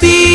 don't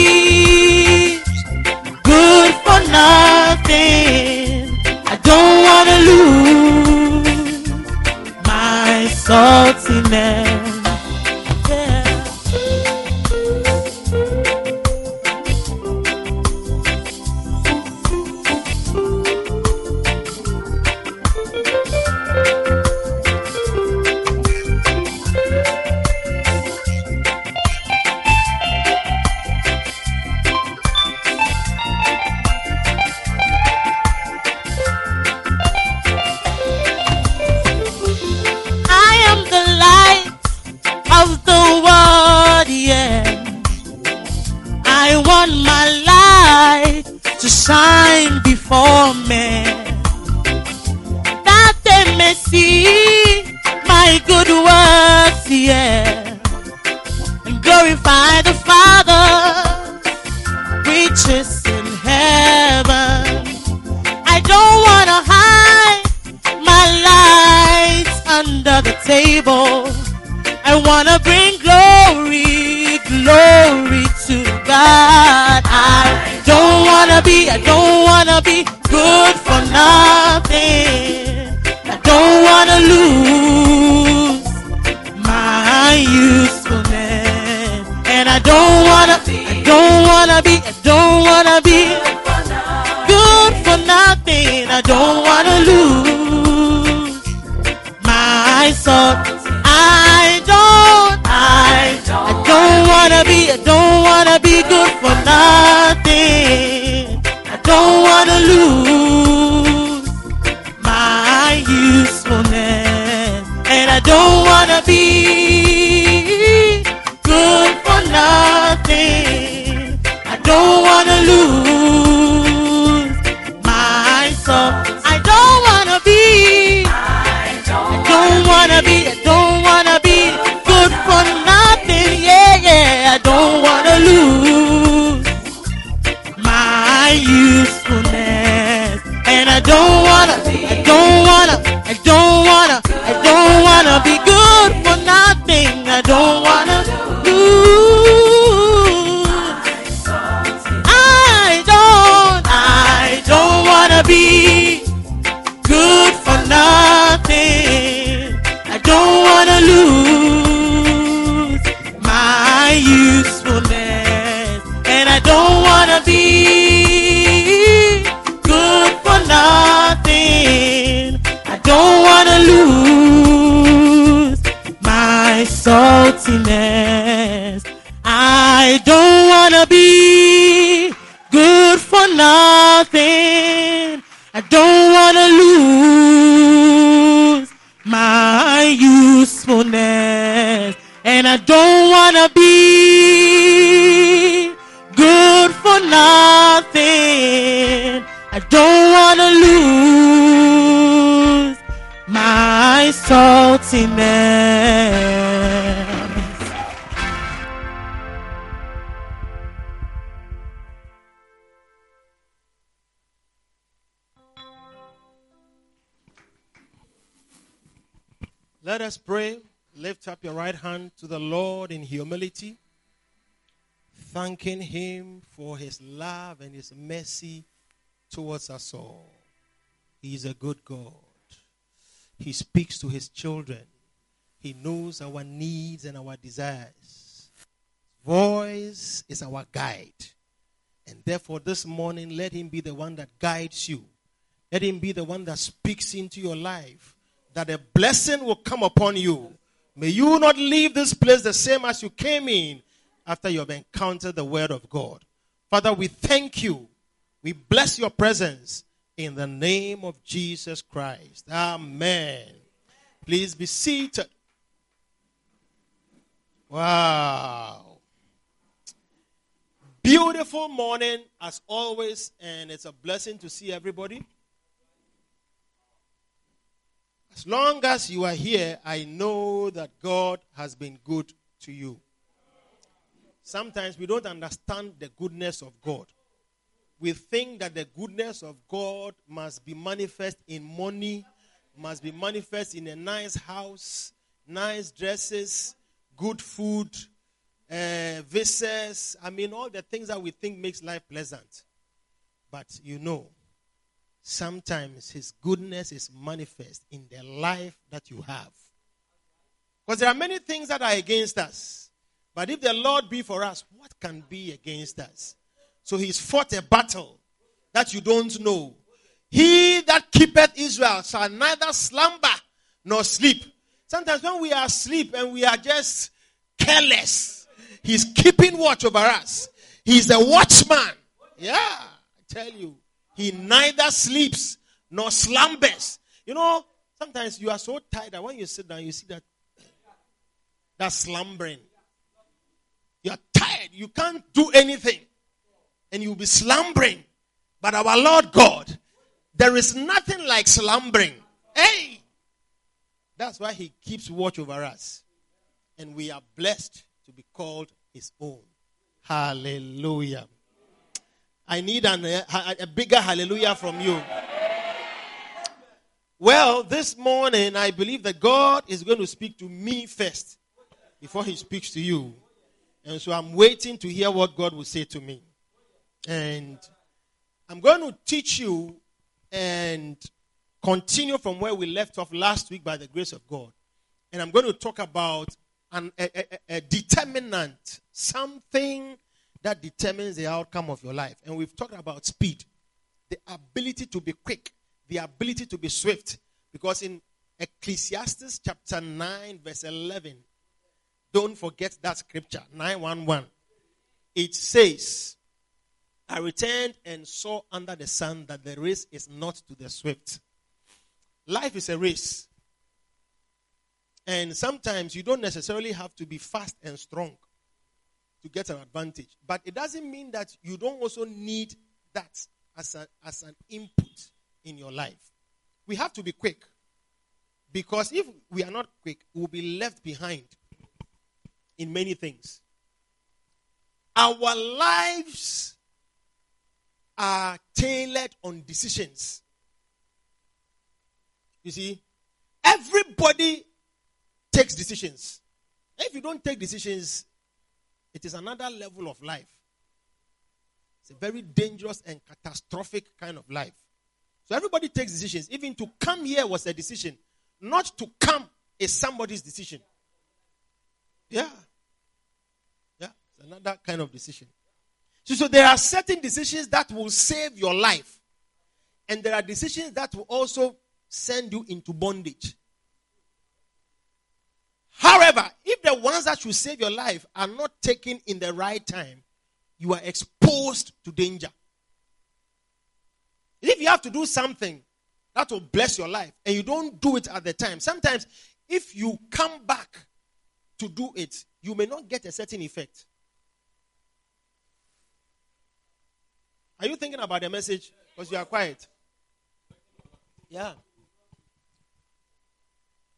right hand to the Lord in humility, thanking Him for His love and His mercy towards us all. He is a good God. He speaks to His children, He knows our needs and our desires. Voice is our guide. And therefore, this morning, let Him be the one that guides you. Let Him be the one that speaks into your life that a blessing will come upon you. May you not leave this place the same as you came in after you have encountered the word of God. Father, we thank you. We bless your presence in the name of Jesus Christ. Amen. Please be seated. Wow. Beautiful morning as always, and it's a blessing to see everybody. As long as you are here, I know that God has been good to you. Sometimes we don't understand the goodness of God. We think that the goodness of God must be manifest in money, must be manifest in a nice house, nice dresses, good food, uh, visas. I mean, all the things that we think makes life pleasant. But you know, sometimes his goodness is manifest in the life that you have. Because there are many things that are against us. But if the Lord be for us, what can be against us? So he's fought a battle that you don't know. He that keepeth Israel shall neither slumber nor sleep. Sometimes when we are asleep and we are just careless, he's keeping watch over us. He's a watchman. Yeah, I tell you. He neither sleeps nor slumbers. You know, sometimes you are so tired that when you sit down, you see that that's slumbering. You are tired. You can't do anything. And you'll be slumbering. But our Lord God, there is nothing like slumbering. Hey! That's why He keeps watch over us. And we are blessed to be called His own. Hallelujah. I need an, a, a bigger hallelujah from you. Well, this morning, I believe that God is going to speak to me first before He speaks to you. And so I'm waiting to hear what God will say to me. And I'm going to teach you and continue from where we left off last week by the grace of God. And I'm going to talk about an, a, a, a determinant, something that determines the outcome of your life. And we've talked about speed, the ability to be quick, the ability to be swift. Because in Ecclesiastes chapter 9, verse 11, don't forget that scripture, 911. It says, I returned and saw under the sun that the race is not to the swift. Life is a race. And sometimes you don't necessarily have to be fast and strong to get an advantage. But it doesn't mean that you don't also need that as, a, as an input in your life. We have to be quick. Because if we are not quick, we'll be left behind in many things. Our lives are tailored on decisions. You see, everybody takes decisions. If you don't take decisions, it is another level of life. It's a very dangerous and catastrophic kind of life. So everybody takes decisions. Even to come here was a decision. Not to come is somebody's decision. Yeah. Yeah, it's another kind of decision. So, so there are certain decisions that will save your life. And there are decisions that will also send you into bondage. However, if the ones that should save your life are not taken in the right time, you are exposed to danger. If you have to do something that will bless your life and you don't do it at the time, sometimes if you come back to do it, you may not get a certain effect. Are you thinking about the message? Because you are quiet. Yeah.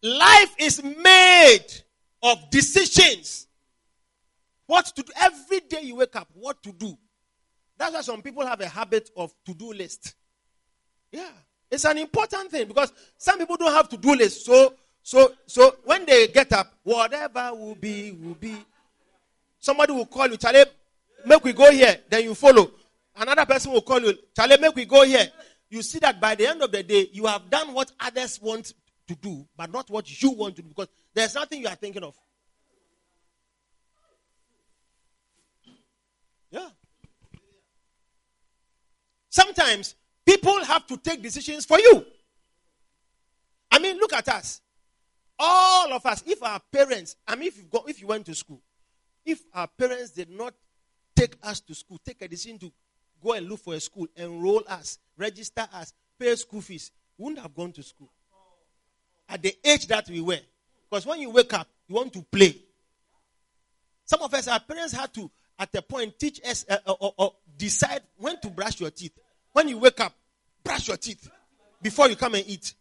Life is made of decisions. What to do every day you wake up, what to do. That's why some people have a habit of to-do list. Yeah. It's an important thing because some people don't have to-do list. So so so when they get up, whatever will be, will be. Somebody will call you, Charlie, make we go here, then you follow. Another person will call you, Charlie, make we go here. You see that by the end of the day, you have done what others want to do, but not what you want to do because there's nothing you are thinking of. Yeah. Sometimes people have to take decisions for you. I mean, look at us. All of us, if our parents, I mean, if you go, if you went to school, if our parents did not take us to school, take a decision to go and look for a school, enroll us, register us, pay school fees, wouldn't have gone to school at the age that we were. Because when you wake up, you want to play. Some of us, our parents had to, at a point, teach us uh, uh, or, or decide when to brush your teeth. When you wake up, brush your teeth before you come and eat.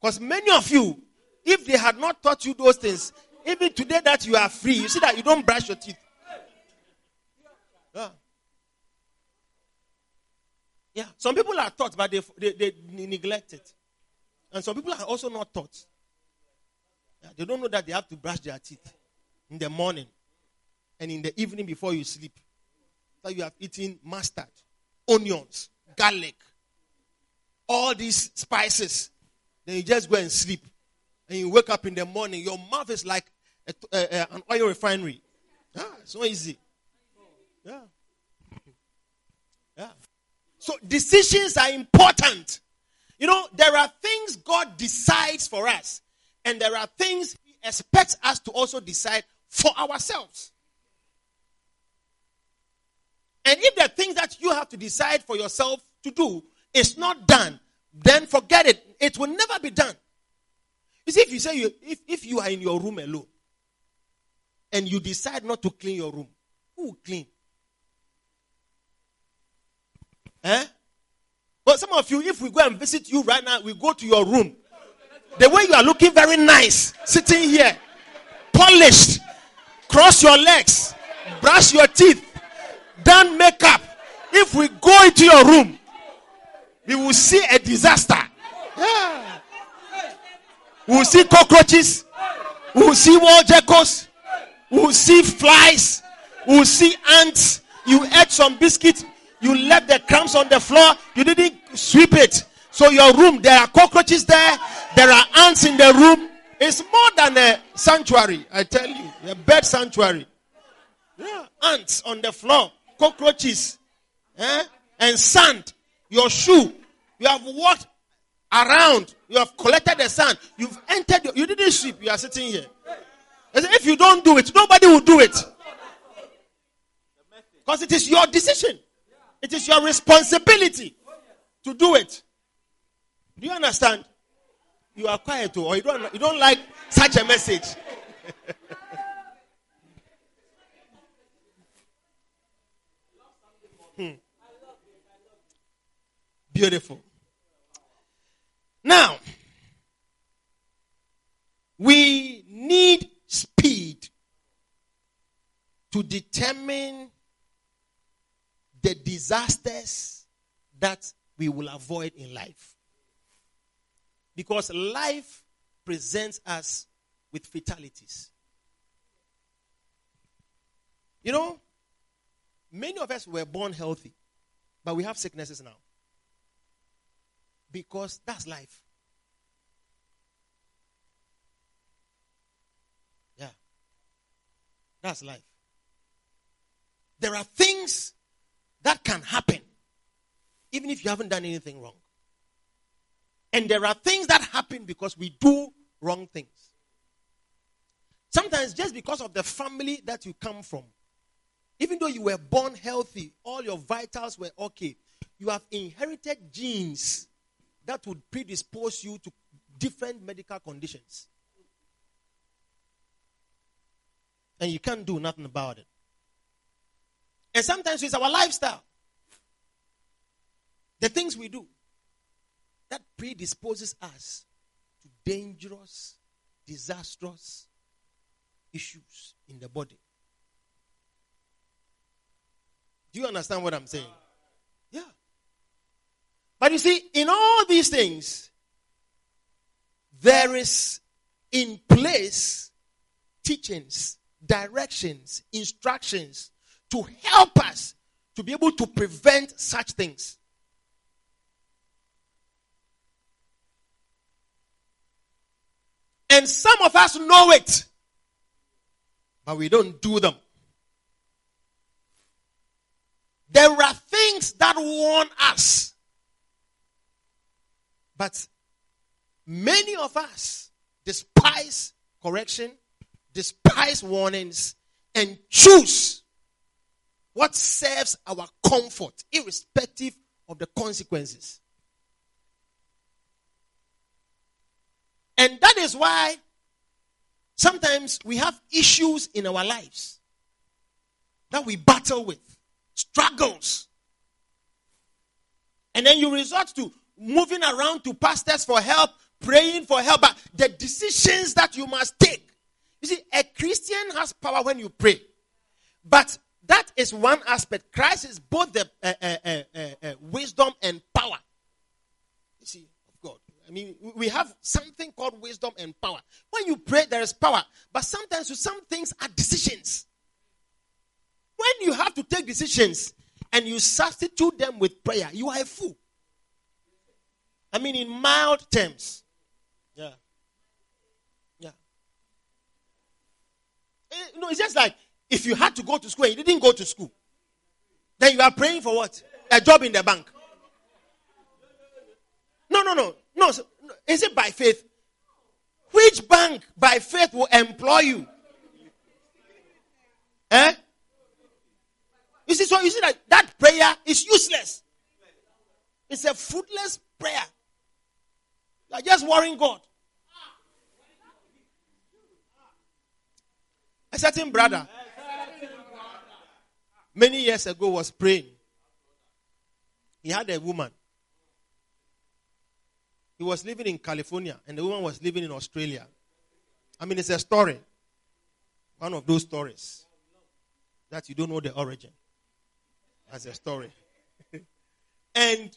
Because many of you, if they had not taught you those things, even today that you are free, you see that you don't brush your teeth. Yeah. Yeah. Some people are taught, but they, they, they neglect it. And some people are also not taught. They don't know that they have to brush their teeth in the morning and in the evening before you sleep. That you have eaten mustard, onions, garlic, all these spices. Then you just go and sleep. And you wake up in the morning, your mouth is like a, an oil refinery. Yeah, it's not easy. Yeah. Yeah. So decisions are important. You know, there are things God decides for us, and there are things He expects us to also decide for ourselves. And if the things that you have to decide for yourself to do is not done, then forget it. It will never be done. You see, if you say you, if, if you are in your room alone and you decide not to clean your room, who will clean? Eh? But some of you, if we go and visit you right now, we go to your room. The way you are looking very nice, sitting here, polished, cross your legs, brush your teeth, done makeup. If we go into your room, we will see a disaster. Yeah. We will see cockroaches. We will see wall geckos. We will see flies. We will see ants. You ate some biscuit you left the crumbs on the floor. You didn't sweep it. So your room, there are cockroaches there. There are ants in the room. It's more than a sanctuary, I tell you. A bed sanctuary. Yeah, ants on the floor, cockroaches, eh? and sand. Your shoe. You have walked around. You have collected the sand. You've entered. You didn't sweep. You are sitting here. If you don't do it, nobody will do it. Because it is your decision. It is your responsibility to do it. Do you understand? You are quiet too, or you don't, you don't like such a message. hmm. Beautiful. Now, we need speed to determine the disasters that we will avoid in life. Because life presents us with fatalities. You know, many of us were born healthy, but we have sicknesses now. Because that's life. Yeah. That's life. There are things that can happen even if you haven't done anything wrong. And there are things that happen because we do wrong things. Sometimes just because of the family that you come from, even though you were born healthy, all your vitals were okay, you have inherited genes that would predispose you to different medical conditions. And you can't do nothing about it. And sometimes it's our lifestyle. The things we do that predisposes us to dangerous, disastrous issues in the body. Do you understand what I'm saying? Yeah. But you see, in all these things, there is in place teachings, directions, instructions to help us to be able to prevent such things. And some of us know it, but we don't do them. There are things that warn us, but many of us despise correction, despise warnings, and choose what serves our comfort, irrespective of the consequences. And that is why sometimes we have issues in our lives that we battle with, struggles. And then you resort to moving around to pastors for help, praying for help, but the decisions that you must take. You see, a Christian has power when you pray. But that is one aspect. Christ is both the uh, uh, uh, wisdom and power. You see, of God. I mean, we have something called wisdom and power. When you pray, there is power. But sometimes some things are decisions. When you have to take decisions and you substitute them with prayer, you are a fool. I mean, in mild terms. Yeah. Yeah. Eh, it's just like if you had to go to school and you didn't go to school, then you are praying for what? A job in the bank. No, no, no. No, is it by faith? Which bank by faith will employ you? Eh? You see, so you see that that prayer is useless. It's a fruitless prayer. You're just worrying God. A certain brother many years ago was praying. He had a woman. He was living in California and the woman was living in Australia. I mean, it's a story. One of those stories that you don't know the origin. As a story. and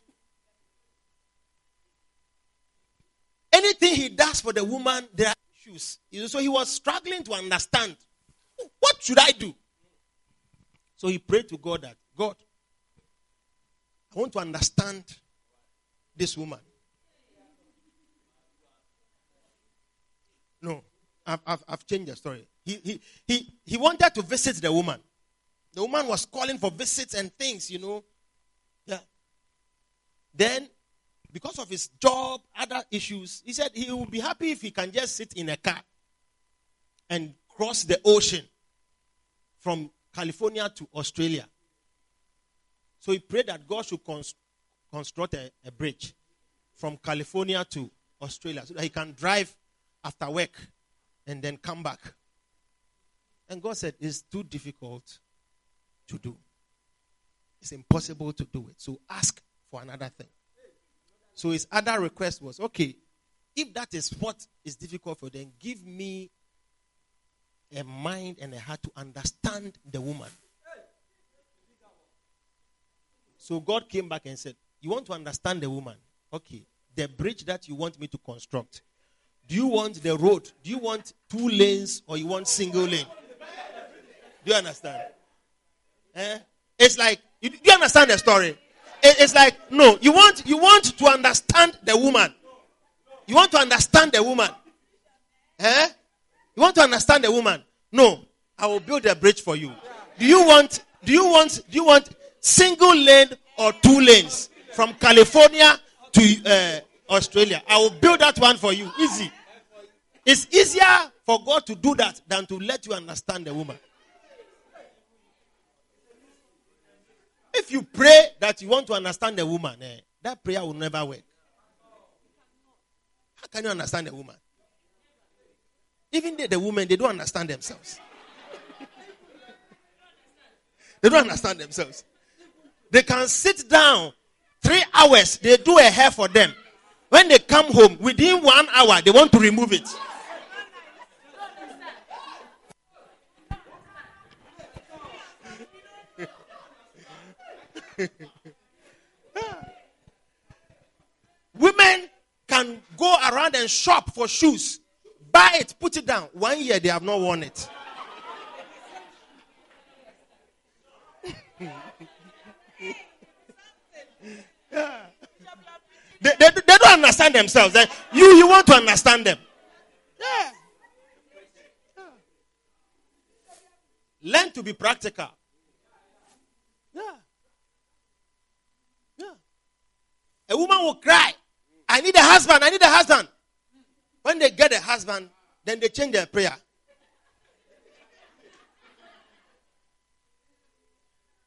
anything he does for the woman, there are issues. So he was struggling to understand what should I do? So he prayed to God that God, I want to understand this woman. No, I've, I've, I've changed the story. He, he, he, he wanted to visit the woman. The woman was calling for visits and things, you know. Yeah. Then, because of his job, other issues, he said he would be happy if he can just sit in a car and cross the ocean from California to Australia. So he prayed that God should construct a, a bridge from California to Australia so that he can drive after work and then come back. And God said, It's too difficult to do. It's impossible to do it. So ask for another thing. So his other request was, Okay, if that is what is difficult for them, give me a mind and a heart to understand the woman. So God came back and said, You want to understand the woman? Okay. The bridge that you want me to construct, do you want the road? Do you want two lanes or you want single lane? Do you understand? Eh? It's like you, do you understand the story? It, it's like no, you want you want to understand the woman. You want to understand the woman. Eh? You want to understand a woman? No, I will build a bridge for you. Do you want do you want do you want single lane or two lanes from California to uh, Australia. I will build that one for you. Easy. It's easier for God to do that than to let you understand the woman. If you pray that you want to understand the woman, eh, that prayer will never work. How can you understand a woman? Even the, the women, they don't understand themselves. they don't understand themselves. They can sit down three hours, they do a hair for them. When they come home, within one hour, they want to remove it. Women can go around and shop for shoes, buy it, put it down. One year they have not worn it. they, they, they don't understand themselves. Eh? You, you want to understand them. Yeah. Learn to be practical. Yeah. Yeah. A woman will cry. I need a husband. I need a husband. When they get a husband, then they change their prayer.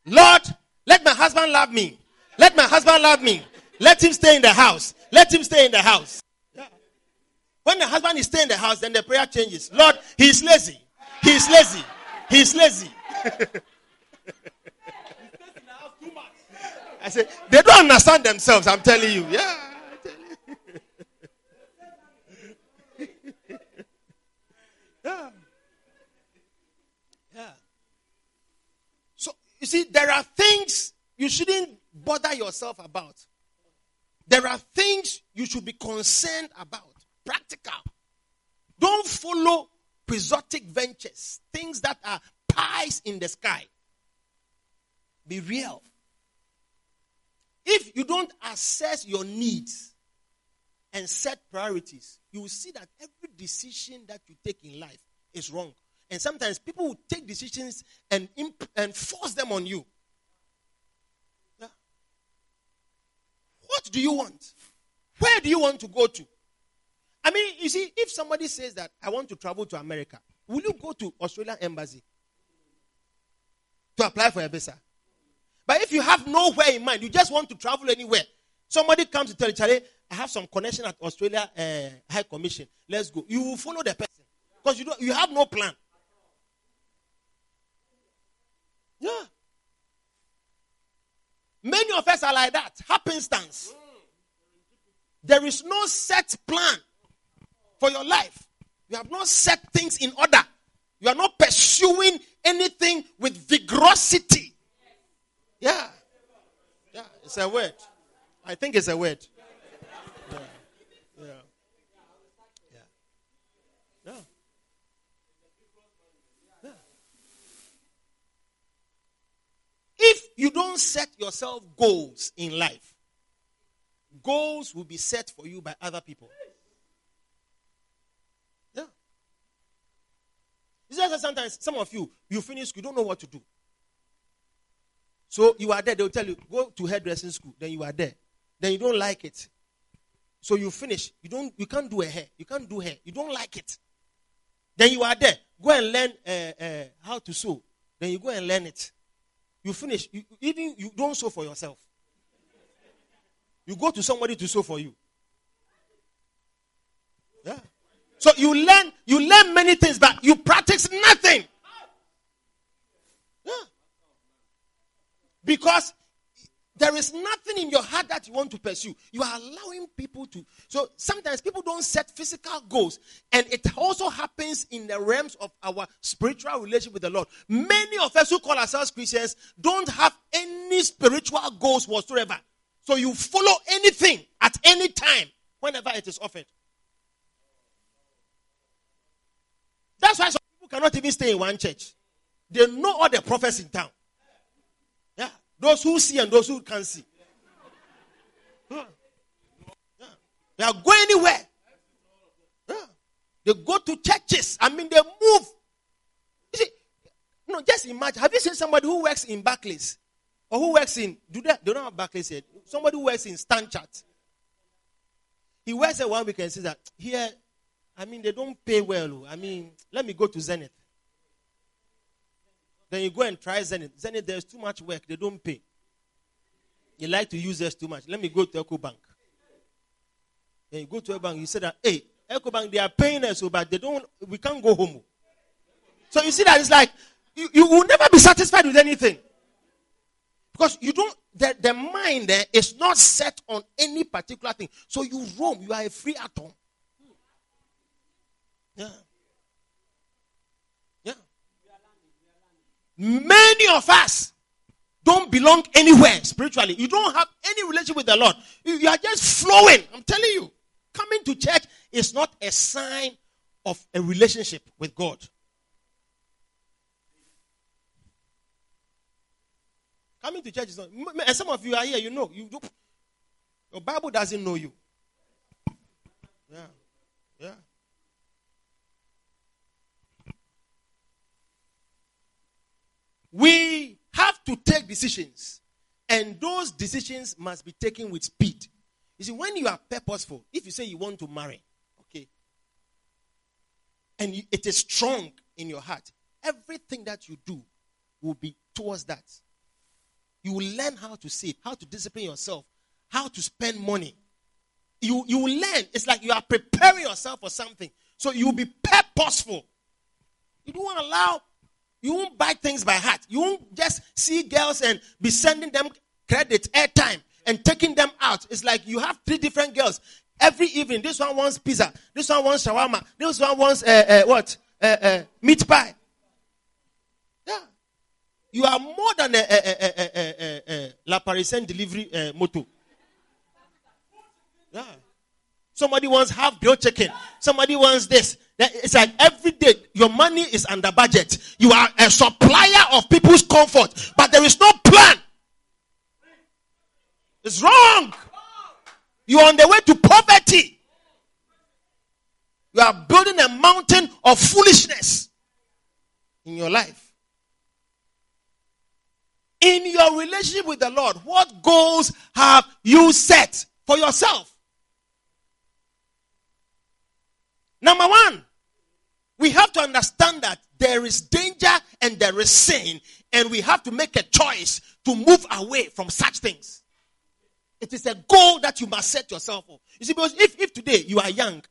Lord, let my husband love me. Let my husband love me. Let him stay in the house. Let him stay in the house. Yeah. When the husband is staying in the house, then the prayer changes. Lord, he's lazy. He's lazy. He's lazy. I say, they don't understand themselves, I'm telling you. Yeah. Yeah. Yeah. So, you see, there are things you shouldn't bother yourself about. There are things you should be concerned about. Practical. Don't follow quixotic ventures, things that are pies in the sky. Be real. If you don't assess your needs and set priorities, you will see that every decision that you take in life is wrong. And sometimes people will take decisions and, imp- and force them on you. Yeah. What do you want? Where do you want to go to? I mean, you see, if somebody says that I want to travel to America, will you go to Australian embassy to apply for a visa? But if you have nowhere in mind, you just want to travel anywhere, somebody comes to tell you, Charlie, I have some connection at Australia uh, High Commission. Let's go. You will follow the person because you don't, you have no plan. Yeah. Many of us are like that. Happenstance. There is no set plan for your life. You have not set things in order. You are not pursuing anything with vigorosity. Yeah. Yeah, it's a word. I think it's a word. Yeah. Yeah. Yeah. Yeah. yeah. If you don't set yourself goals in life, goals will be set for you by other people. Yeah. Just sometimes some of you, you finish, you don't know what to do. So you are there, they'll tell you, go to hairdressing school. Then you are there. Then you don't like it. So you finish. You don't you can't do a hair. You can't do hair. You don't like it. Then you are there. Go and learn uh, uh, how to sew. Then you go and learn it. You finish. You, even you don't sew for yourself. You go to somebody to sew for you. Yeah. So you learn, you learn many things, but you practice nothing. Yeah. Because there is nothing in your heart that you want to pursue. You are allowing people to. So sometimes people don't set physical goals. And it also happens in the realms of our spiritual relationship with the Lord. Many of us who call ourselves Christians don't have any spiritual goals whatsoever. So you follow anything at any time whenever it is offered. That's why some people cannot even stay in one church. They know all the prophets in town. Those who see and those who can't see. Yeah. They are going anywhere. Yeah. They go to churches. I mean, they move. You see, no, just imagine. Have you seen somebody who works in Barclays Or who works in, do they, they don't have Barclays said. Somebody who works in Stanchart. He works at one week and says that, here, I mean, they don't pay well. Oh. I mean, let me go to Zenith. Then you go and try Zenith. Zenith, there's too much work. They don't pay. You like to use us too much. Let me go to Ecobank. Then you go to a bank, you say that, hey, Ecobank, they are paying us, oh, but they don't, we can't go home. Oh. So you see that it's like, you, you will never be satisfied with anything. Because you don't, the, the mind there is not set on any particular thing. So you roam, you are a free atom. Yeah. Many of us don't belong anywhere spiritually. You don't have any relationship with the Lord. You, are just flowing. I'm telling you. Coming to church is not a sign of a relationship with God. Coming to church is not. And some of you are here, you know. You your Bible doesn't know you. Yeah. Yeah. We have to take decisions. And those decisions must be taken with speed. You see, when you are purposeful, if you say you want to marry, okay, and it is strong in your heart, everything that you do will be towards that. You will learn how to save, how to discipline yourself, how to spend money. You, you will learn. It's like you are preparing yourself for something. So you will be purposeful. You don't allow, you won't buy things by heart. You won't just see girls and be sending them credit, airtime, and taking them out. It's like you have three different girls. Every evening, this one wants pizza, this one wants shawarma, this one wants uh, uh, what? Uh, uh meat pie. Yeah. You are more than a, a, a, a, La Parisienne delivery uh, moto. Yeah. Somebody wants half grilled chicken. Somebody wants this. It's like every day your money is under budget. You are a supplier of people's comfort, but there is no plan. It's wrong. You are on the way to poverty. You are building a mountain of foolishness in your life in your relationship with the Lord, what goals have you set for yourself? Number one, we have to understand that there is danger and there is sin, and we have to make a choice to move away from such things. It is a goal that you must set yourself for. You see, because if, if today you are young,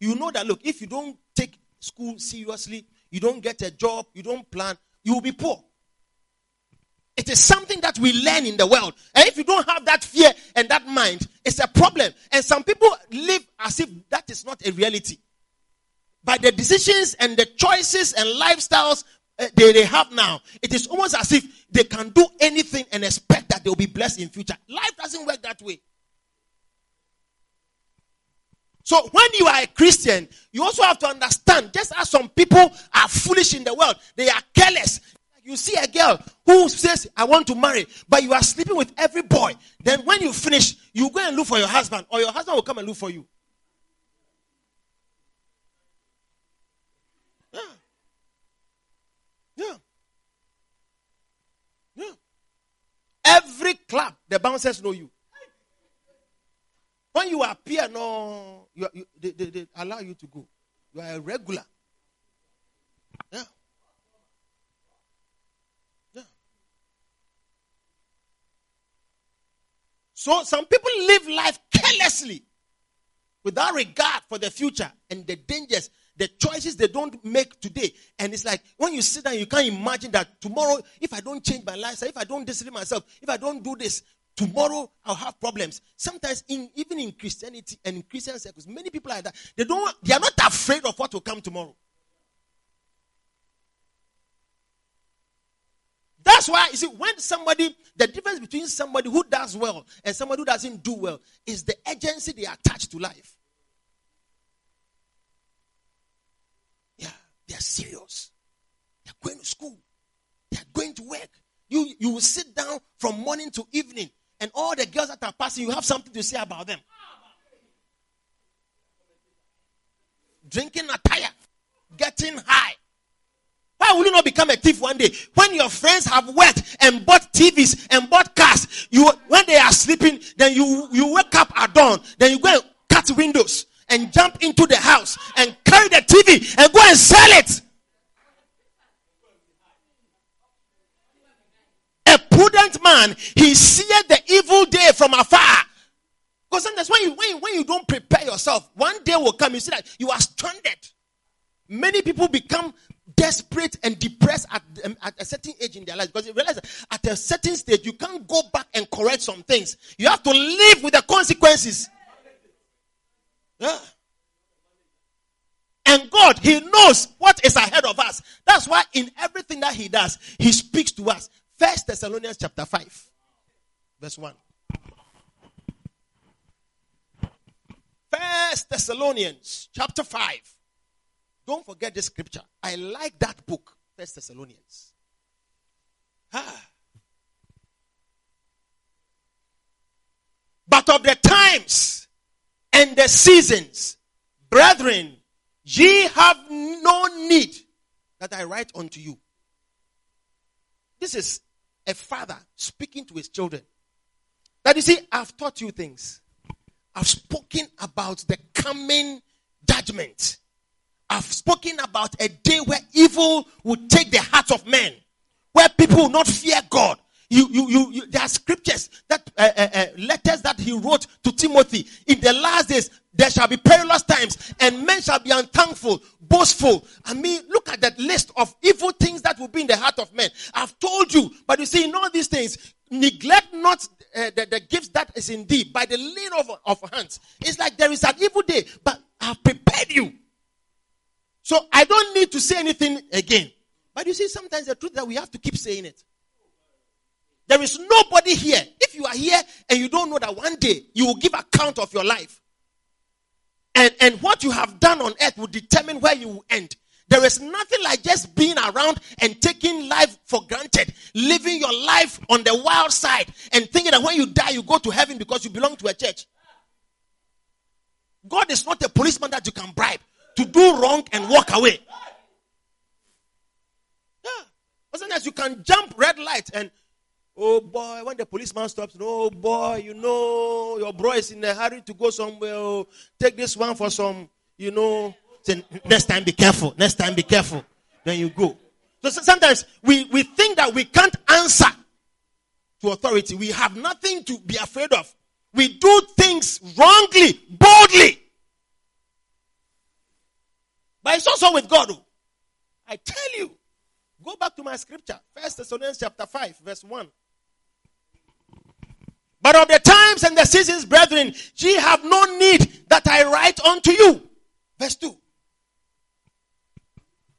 you know that look, if you don't take school seriously, you don't get a job, you don't plan, you will be poor. It is something that we learn in the world. And if you don't have that fear and that mind, it's a problem. And some people live as if that is not a reality. By the decisions and the choices and lifestyles uh, they, they have now, it is almost as if they can do anything and expect that they will be blessed in future. Life doesn't work that way. So when you are a Christian, you also have to understand, just as some people are foolish in the world, they are careless, you see a girl who says, I want to marry, but you are sleeping with every boy. Then when you finish, you go and look for your husband, or your husband will come and look for you. Yeah. Yeah. Every club, the bouncers know you. When you appear, no, you, you, they, they, they allow you to go. You are a regular. Yeah. Yeah. So some people live life carelessly without regard for the future and the dangers, the choices they don't make today. And it's like when you sit down, you can't imagine that tomorrow, if I don't change my lifestyle, if I don't discipline myself, if I don't do this, tomorrow I'll have problems. Sometimes, in, even in Christianity and in Christian circles, many people are that. They don't. They are not afraid of what will come tomorrow. That's why, you see, when somebody, the difference between somebody who does well and somebody who doesn't do well is the agency they attach to life. Yeah, they are serious. They are going to school. They are going to work. You, you will sit down from morning to evening, and all the girls that are passing, you have something to say about them. Drinking a tire, getting high. Why will you not become a thief one day? When your friends have worked and bought TVs and bought cars, you when they are sleeping, then you you wake up at dawn, then you go and cut windows and jump into the house and carry the TV and go and sell it. A prudent man, he seeth the evil day from afar. Because sometimes when you, when, you, when you don't prepare yourself, one day will come, you see that you are stranded. Many people become desperate and depressed at, um, at a certain age in their life because you realize that at a certain stage you can't go back and correct some things. You have to live with the consequences. Yeah. And God, He knows what is ahead of us. That's why in everything that He does, He speaks to us. First Thessalonians chapter 5, verse 1. First Thessalonians chapter 5. Don't forget this scripture. I like that book, First Thessalonians. Ah. But of the times and the seasons, brethren, ye have no need that I write unto you. This is a father speaking to his children. That you see, I've taught you things. I've spoken about the coming judgment. I've spoken about a day where evil will take the hearts of men, where people will not fear God. You, you, you, you there are scriptures that uh, uh, uh, letters that he wrote to Timothy. The last days, there shall be perilous times, and men shall be unthankful, boastful. I mean, look at that list of evil things that will be in the heart of men. I've told you, but you see, in all these things, neglect not uh, the, the gifts that is in thee by the laying of, of hands. It's like there is an evil day, but I've prepared you. So I don't need to say anything again. But you see, sometimes the truth that we have to keep saying it. There is nobody here. If you are here and you don't know that one day you will give account of your life, and, and what you have done on earth will determine where you will end. There is nothing like just being around and taking life for granted, living your life on the wild side, and thinking that when you die, you go to heaven because you belong to a church. God is not a policeman that you can bribe to do wrong and walk away. Yeah. Sometimes you can jump red light and oh boy, when the policeman stops, oh boy, you know your bro is in a hurry to go somewhere. Oh, take this one for some, you know. Say, next time be careful. Next time be careful. Then you go. So sometimes we, we think that we can't answer to authority. We have nothing to be afraid of. We do things wrongly, boldly. But it's also with God. Oh. I tell you, go back to my scripture, First Thessalonians chapter 5, verse 1. But of the times and the seasons, brethren, ye have no need that I write unto you. Verse 2.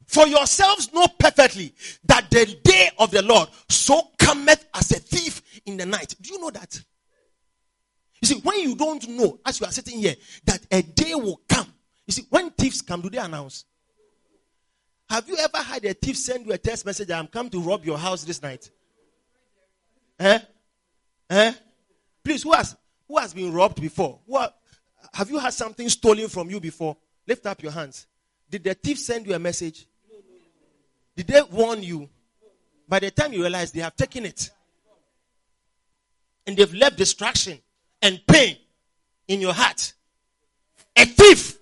For yourselves know perfectly that the day of the Lord so cometh as a thief in the night. Do you know that? You see, when you don't know, as you are sitting here, that a day will come you see, when thieves come, do they announce? Have you ever had a thief send you a text message? I'm come to rob your house this night. Eh? Eh? Please, who has who has been robbed before? Who are, have you had something stolen from you before? Lift up your hands. Did the thief send you a message? Did they warn you? By the time you realize they have taken it, and they've left distraction and pain in your heart. A thief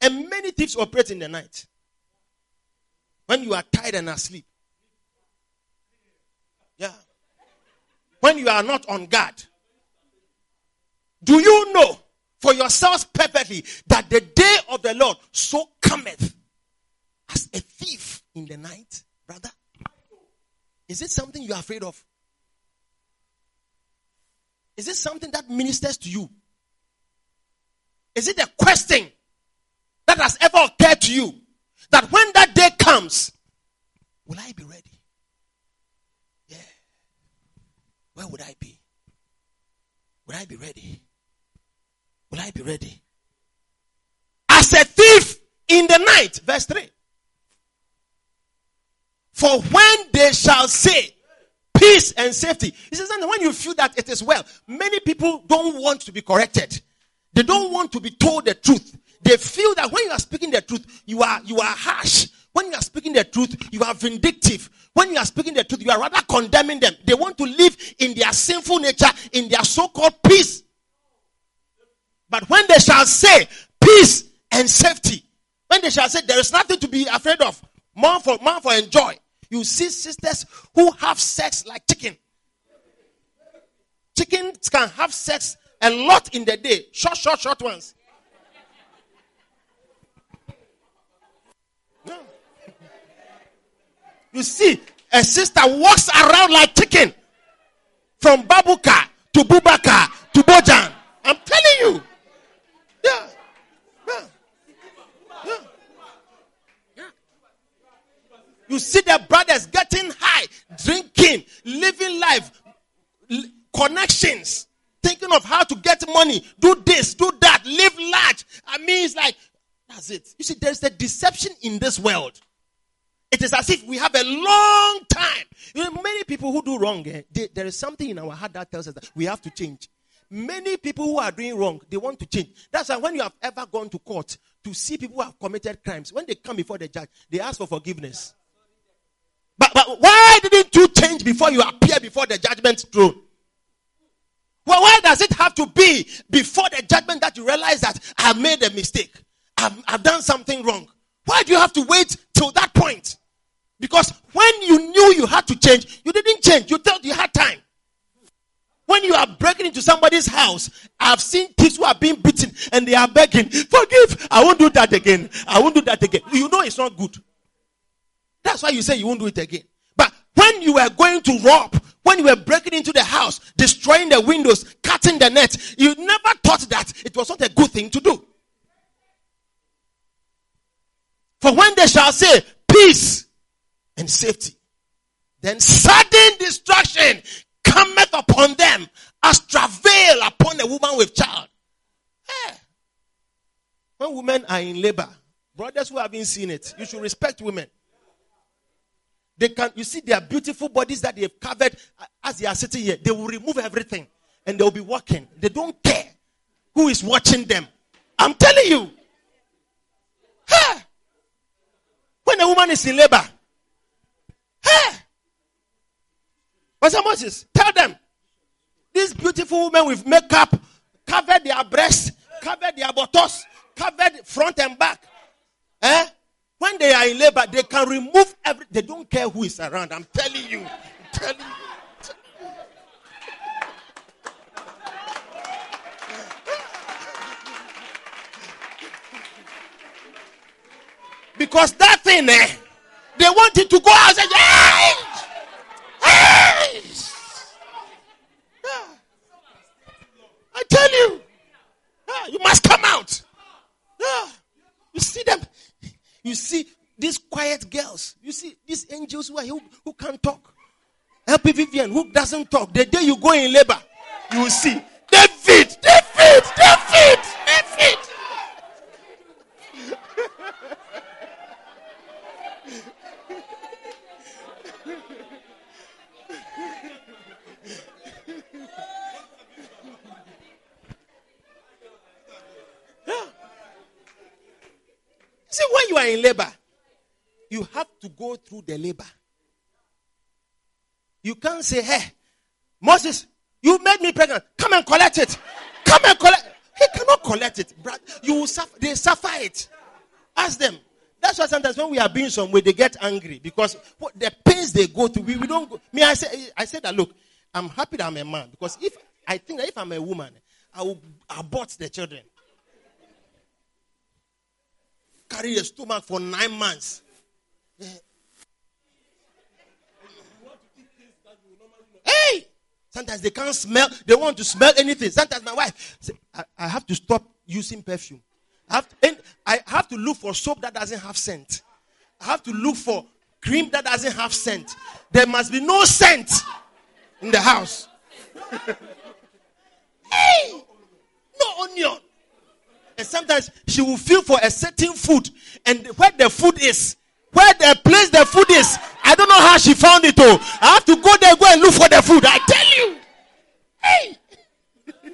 and many thieves operate in the night. When you are tired and asleep. Yeah. When you are not on guard. Do you know for yourselves perfectly that the day of the Lord so cometh as a thief in the night, brother? Is it something you are afraid of? Is it something that ministers to you? Is it a question that has ever occurred to you that when that day comes, will I be ready? Yeah. Where would I be? Would I be ready? Will I be ready? As a thief in the night, verse 3. For when they shall say peace and safety, he says, and when you feel that it is well, many people don't want to be corrected. They don't want to be told the truth. They feel that when you are speaking the truth, you are you are harsh. When you are speaking the truth, you are vindictive. When you are speaking the truth, you are rather condemning them. They want to live in their sinful nature, in their so called peace. But when they shall say peace and safety, when they shall say there is nothing to be afraid of, more for more for enjoy, you see sisters who have sex like chicken. Chickens can have sex a lot in the day, short, short, short ones. You see, a sister walks around like chicken from Babuka to Bubaka to Bojan. I'm telling you. Yeah. Yeah. Yeah. See the brothers getting high, drinking, living life, connections, thinking of how to get money, do this, do that, live large. I mean, it's like, that's it. You see, there's a deception in this world. It is as if we have a long time. You know, many people who do wrong, eh, they, there is something in our heart that tells us that we have to change. Many people who are doing wrong, they want to change. That's why when you have ever gone to court to see people who have committed crimes, when they come before the judge, they ask for forgiveness. But, but why didn't you change before you appear before the judgment throne? Well, why does it have to be before the judgment that you realize that I made a mistake? I've, I've done something wrong. Why do you have to wait till that point? Because when you knew you had to change, you didn't change. You thought you had time. When you are breaking into somebody's house, I've seen kids who are being beaten and they are begging, forgive, I won't do that again. I won't do that again. You know it's not good. That's why you say you won't do it again. But when you were going to rob, when you were breaking into the house, destroying the windows, cutting the net, you never thought that it was not a good thing to do. For when they shall say peace and safety, then sudden destruction cometh upon them as travail upon a woman with child. Hey. When women are in labor, brothers who haven't seen it, you should respect women. They can, you see their beautiful bodies that they've covered as they are sitting here. They will remove everything and they'll be walking. They don't care who is watching them. I'm telling you. Hey. When a woman is in labor, hey. Pastor Moses, tell them these beautiful women with makeup covered their breasts, covered their buttocks, covered front and back. Eh? When they are in labor, they can remove every. They don't care who is around. I'm telling you. I'm telling you. Because that thing, eh, they want it to go out say, hey! Hey! Yeah. I tell you, yeah, you must come out. Yeah. You see them, you see these quiet girls. You see these angels who are who, who can't talk. LP Vivian who doesn't talk. The day you go in labor, you will see David, David, David. yeah. See, when you are in labor, you have to go through the labor. You can't say, hey, Moses, you made me pregnant. Come and collect it. Come and collect. He cannot collect it. You will suffer. They suffer it. Ask them. That's why sometimes when we are being somewhere, they get angry because what, the pains they go through, we, we don't go. Me, I say, I said that, look, I'm happy that I'm a man because if I think that if I'm a woman, I will abort the children. Carry a stomach for nine months. Hey! Sometimes they can't smell, they want to smell anything. Sometimes my wife say, I, I have to stop using perfume. I have, to, I have to look for soap that doesn't have scent. I have to look for cream that doesn't have scent. There must be no scent in the house. hey! No onion. And sometimes she will feel for a certain food, and where the food is, where the place the food is, I don't know how she found it. Oh, I have to go there, go and look for the food. I tell you, hey.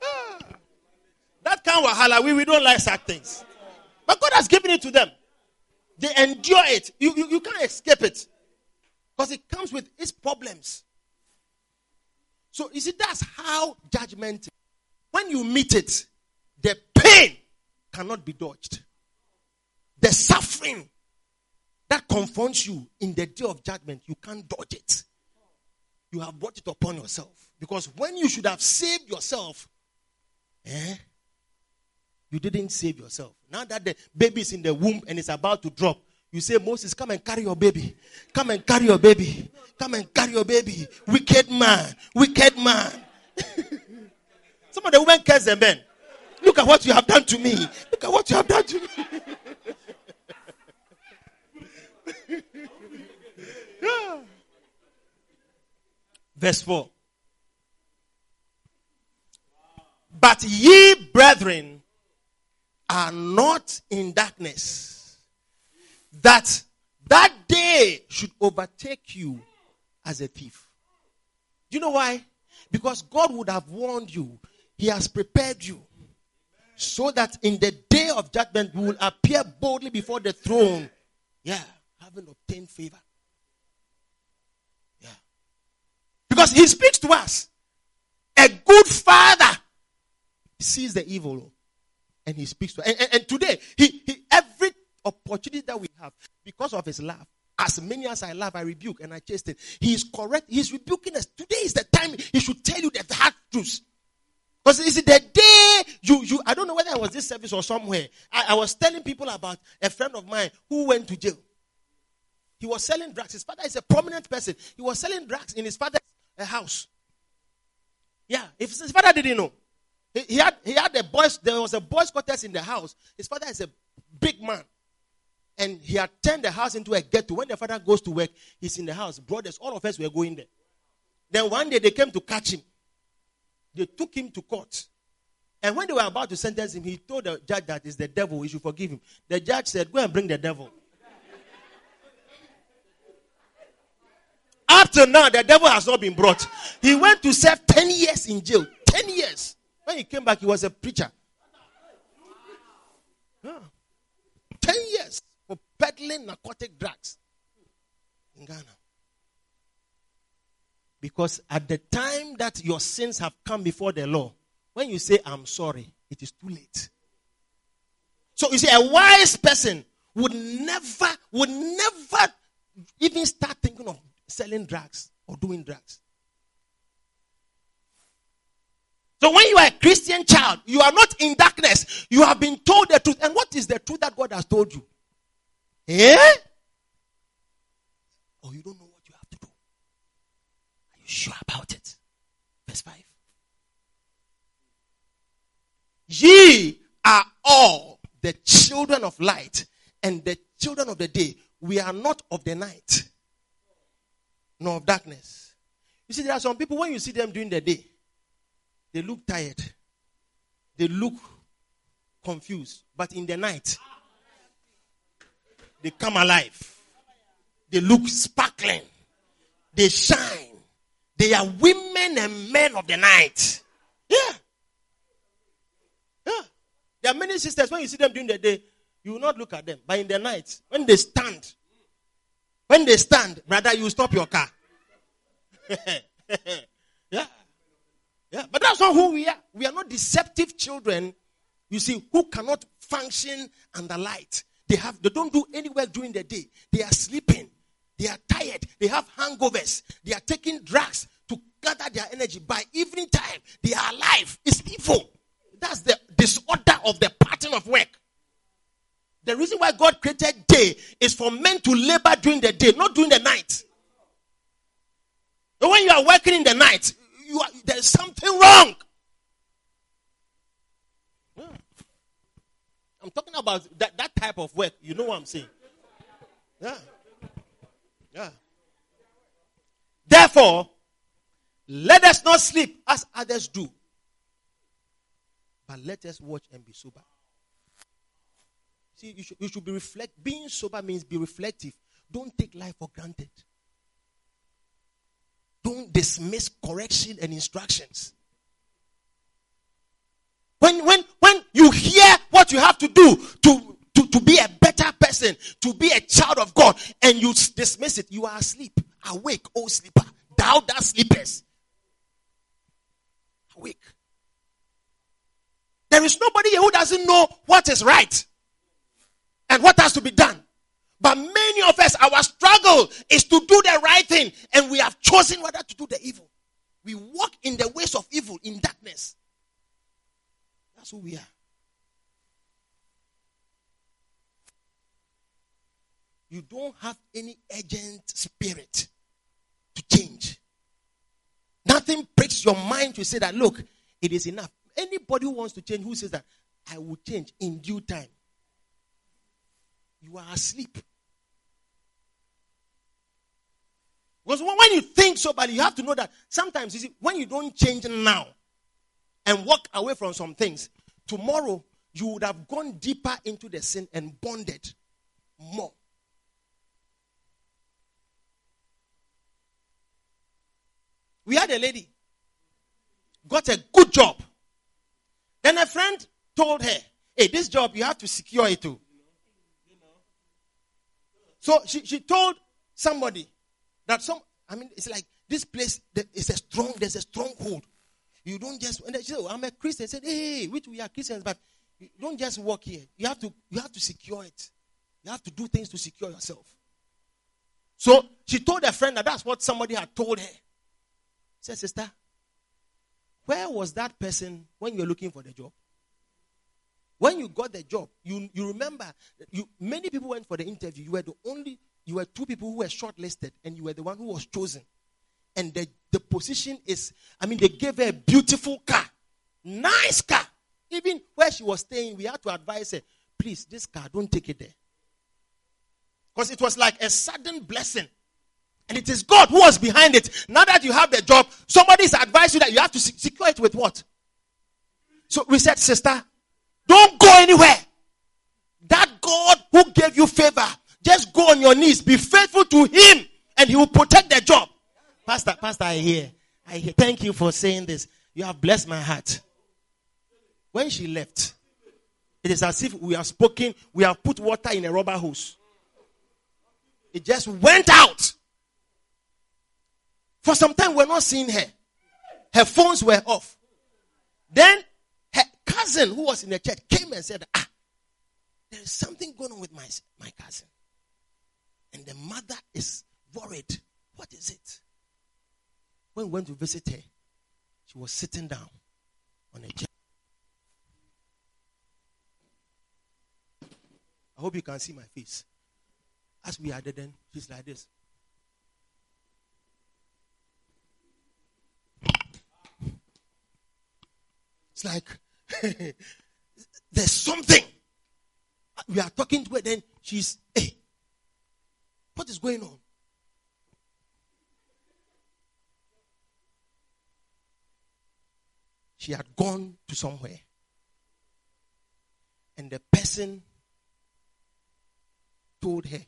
Ah. that kind of wahala, we, we don't like such things. But God has given it to them. They endure it. You, you, you can't escape it. Because it comes with its problems. So you see, that's how judgment When you meet it, the pain cannot be dodged. The suffering that confronts you in the day of judgment, you can't dodge it. You have brought it upon yourself. Because when you should have saved yourself, eh, you didn't save yourself. Now that the baby is in the womb and is about to drop, you say, Moses, come and carry your baby. Come and carry your baby. Come and carry your baby. Wicked man. Wicked man. Some of the women curse the men. Look at what you have done to me. Look at what you have done to me. Verse 4. But ye, brethren, are not in darkness, that that day should overtake you as a thief. Do you know why? Because God would have warned you, He has prepared you so that in the day of judgment you will appear boldly before the throne. Yeah, having obtained favor. Yeah. Because He speaks to us. A good father sees the evil oh, and he speaks to and, and, and today he, he every opportunity that we have because of his love as many as I love, I rebuke and I chasten. He is correct. He's rebuking us. Today is the time he should tell you the hard truth. Because is it the day you, you, I don't know whether I was this service or somewhere. I, I was telling people about a friend of mine who went to jail. He was selling drugs. His father is a prominent person. He was selling drugs in his father's uh, house. Yeah, if his father didn't know, he, he, had he had a boys. There was a boys' quarters in the house. His father is a big man, and he had turned the house into a ghetto. When the father goes to work, he's in the house. Brothers, all of us were going there. Then one day they came to catch him. They took him to court. And when they were about to sentence him, he told the judge that it's the devil, he should forgive him. The judge said, Go and bring the devil. Up now, the devil has not been brought. He went to serve 10 years in jail. 10 years. When he came back, he was a preacher. Yeah. 10 years for peddling narcotic drugs in Ghana. Because at the time that your sins have come before the law, when you say, I'm sorry, it is too late. So you see, a wise person would never, would never even start thinking of selling drugs or doing drugs. So when you are a Christian child, you are not in darkness. You have been told the truth. And what is the truth that God has told you? Eh? Oh, you don't know what you have to do. Are you sure about it? Verse 5. Ye are all the children of light and the children of the day. We are not of the night nor of darkness. You see, there are some people, when you see them during the day, they look tired. They look confused. But in the night, they come alive. They look sparkling. They shine. They are women and men of the night. Yeah. Yeah. There are many sisters, when you see them during the day, you will not look at them. But in the night, when they stand, when they stand, brother, you stop your car. yeah. Yeah, but that's not who we are. We are not deceptive children, you see, who cannot function under light. They have they don't do any work during the day. They are sleeping. They are tired. They have hangovers. They are taking drugs to gather their energy. By evening time, they are alive. It's evil. That's the disorder of the pattern of work. The reason why God created day is for men to labor during the day, not during the night. But when you are working in the night, are, there's something wrong. I'm talking about that, that type of work. You know what I'm saying? Yeah. Yeah. Therefore, let us not sleep as others do, but let us watch and be sober. See, you should, you should be reflect. Being sober means be reflective. Don't take life for granted. Don't dismiss correction and instructions. When, when, when you hear what you have to do to, to, be a better person, to be a child of God, and you dismiss it, you are asleep. Awake, oh sleeper. Thou that sleepest. Awake. There is nobody who doesn't know what is right and what has to be done. But many of us, our struggle is to do the right thing, and we have chosen whether to do the evil. We walk in the ways of evil, in darkness. That's who we are. You don't have any urgent spirit to change. Nothing breaks your mind to say that, look, it is enough. Anybody who wants to change, who says that, I will change in due time. You are asleep. Because when you think so badly, you have to know that sometimes you see, when you don't change now and walk away from some things, tomorrow you would have gone deeper into the sin and bonded more. We had a lady, got a good job. Then a friend told her, Hey, this job you have to secure it too. So she, she told somebody that some, I mean, it's like this place is a strong, there's a stronghold. You don't just, and she said, oh, I'm a Christian. I said, hey, which we are Christians, but you don't just walk here. You have to, you have to secure it. You have to do things to secure yourself. So she told her friend that that's what somebody had told her. Said, sister, where was that person when you were looking for the job? When you got the job, you, you remember you many people went for the interview. You were the only you were two people who were shortlisted, and you were the one who was chosen. And the, the position is, I mean, they gave her a beautiful car, nice car. Even where she was staying, we had to advise her, please, this car, don't take it there. Because it was like a sudden blessing. And it is God who was behind it. Now that you have the job, somebody's advised you that you have to secure it with what? So we said, sister, don't go anywhere. That God who gave you favor, just go on your knees, be faithful to Him, and He will protect the job. Pastor, Pastor, I hear. I hear. Thank you for saying this. You have blessed my heart. When she left, it is as if we have spoken, we have put water in a rubber hose. It just went out. For some time, we're not seeing her. Her phones were off. Then her cousin, who was in the church, came and said, Ah, there is something going on with my, my cousin. And the mother is worried. What is it? When we went to visit her, she was sitting down on a chair. I hope you can see my face. As we are then, she's like this. It's like there's something. We are talking to her, then she's, hey, what is going on? She had gone to somewhere. And the person told her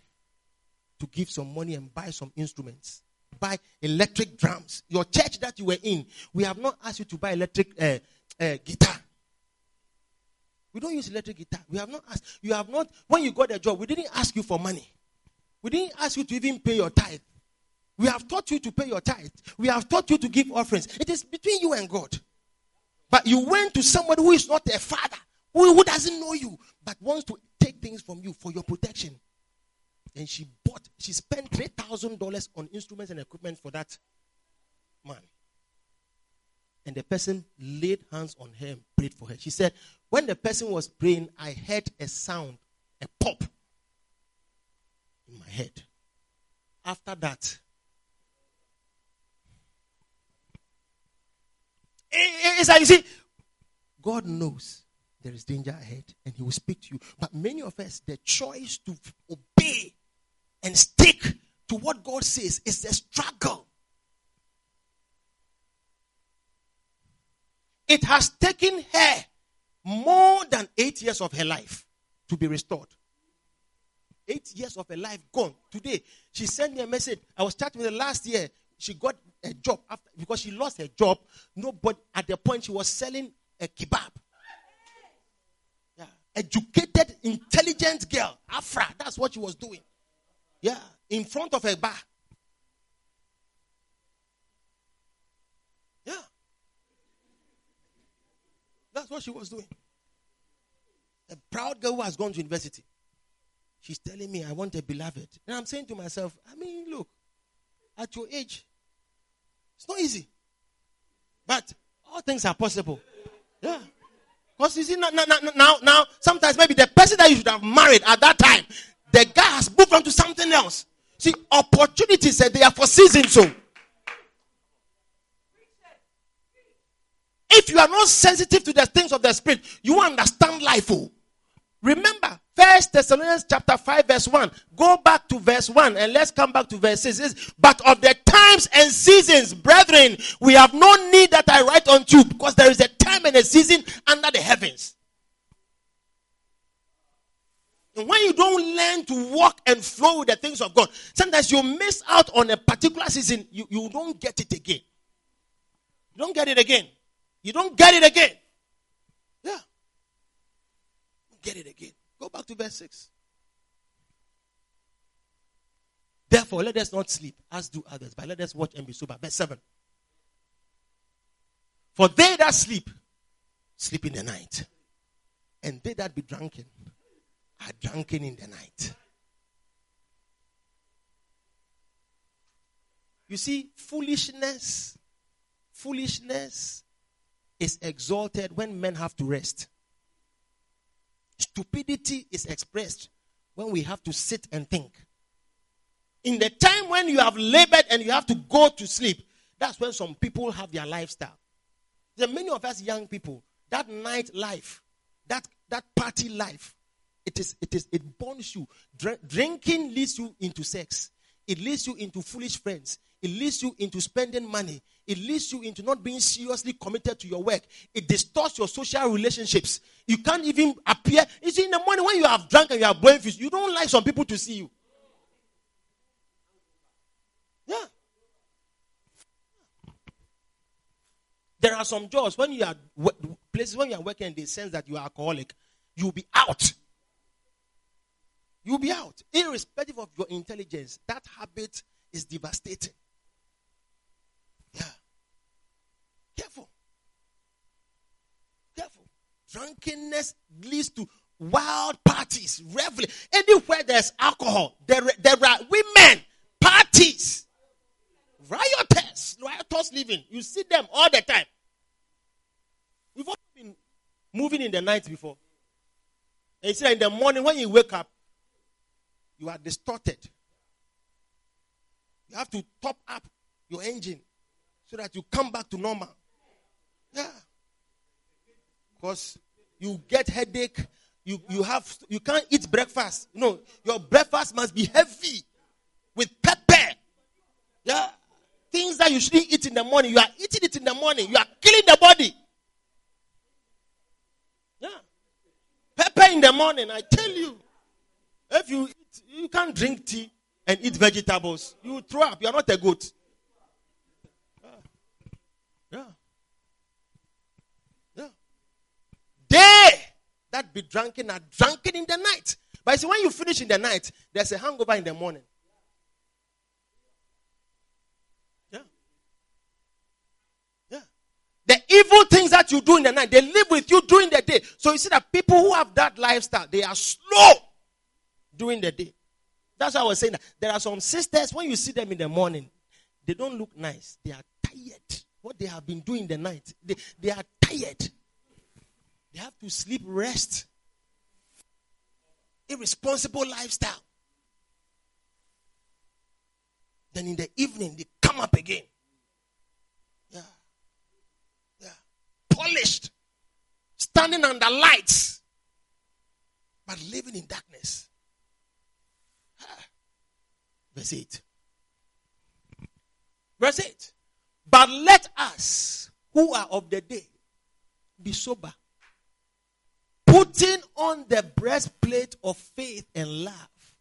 to give some money and buy some instruments. Buy electric drums. Your church that you were in, we have not asked you to buy electric uh, uh, guitar. We don't use electric guitar. We have not asked. You have not, when you got a job, we didn't ask you for money. We didn't ask you to even pay your tithe. We have taught you to pay your tithe. We have taught you to give offerings. It is between you and God. But you went to somebody who is not a father, who, who doesn't know you, but wants to take things from you for your protection. And she bought, she spent $3,000 on instruments and equipment for that man. And the person laid hands on her and prayed for her. She said, When the person was praying, I heard a sound, a pop in my head. After that, eh, eh, eh, it's like you see, God knows there is danger ahead and He will speak to you. But many of us, the choice to obey and stick to what God says is a struggle. It has taken her more than eight years of her life to be restored. Eight years of her life gone. Today, she sent me a message. I was chatting with her last year. She got a job after because she lost her job. Nobody at the point she was selling a kebab. Yeah. educated, intelligent girl. Afra, that's what she was doing. Yeah, in front of a bar. Yeah. That's what she was doing. A proud girl who has gone to university. She's telling me, I want a beloved. And I'm saying to myself, I mean, look, at your age, it's not easy. But all things are possible. Yeah. Because you see, now, now, now, now, sometimes maybe the person that you should have married at that time, the guy has moved on to something else. See, opportunities, they are for seasons. So, if you are not sensitive to the things of the spirit, you understand life. Oh. Remember, First Thessalonians chapter 5, verse 1. Go back to verse 1 and let's come back to verse 6. But of the times and seasons, brethren, we have no need that I write unto you, because there is a time and a season under the heavens. And when you don't learn to walk and flow with the things of God, sometimes you miss out on a particular season, you, you don't get it again. You don't get it again. You don't get it again. Yeah. Get it again. Go back to verse 6. Therefore, let us not sleep as do others, but let us watch and be sober. Verse 7. For they that sleep, sleep in the night. And they that be drunken are drunken in the night. You see, foolishness, foolishness is exalted when men have to rest. Stupidity is expressed when we have to sit and think. In the time when you have labored and you have to go to sleep, that's when some people have their lifestyle. There are many of us young people, that night life, that, that party life, it is, it is, it bonds you. drinking leads you into sex. It leads you into foolish friends. It leads you into spending money. It leads you into not being seriously committed to your work. It distorts your social relationships. You can't even appear. You see, in the morning when you have drunk and you are blowing you don't like some people to see you. Yeah. There are some jobs when you are places when you are working they sense that you are alcoholic, you'll be out. You'll be out. Irrespective of your intelligence, that habit is devastating. Yeah. Careful. Careful. Drunkenness leads to wild parties, reveling. Anywhere there's alcohol, there, there are women, parties, rioters, rioters living. You see them all the time. We've all been moving in the night before. And you see in the morning when you wake up, you are distorted. You have to top up your engine so that you come back to normal. Yeah. Because you get headache, you, you have you can't eat breakfast. No, your breakfast must be heavy with pepper. Yeah. Things that you shouldn't eat in the morning, you are eating it in the morning. You are killing the body. Yeah. Pepper in the morning, I tell you. If you eat, you can't drink tea and eat vegetables. You throw up. You are not a goat. Yeah. Yeah. yeah. They that be drunken are drunken in the night. But see, when you finish in the night, there's a hangover in the morning. Yeah. Yeah. The evil things that you do in the night, they live with you during the day. So you see that people who have that lifestyle, they are slow during the day. That's why I was saying that. There are some sisters, when you see them in the morning, they don't look nice. They are tired. What they have been doing the night, they, they are tired. They have to sleep, rest. Irresponsible lifestyle. Then in the evening, they come up again. Yeah. Yeah. Polished. Standing under lights. But living in darkness. Ah. Verse 8. Verse 8. But let us who are of the day be sober, putting on the breastplate of faith and love,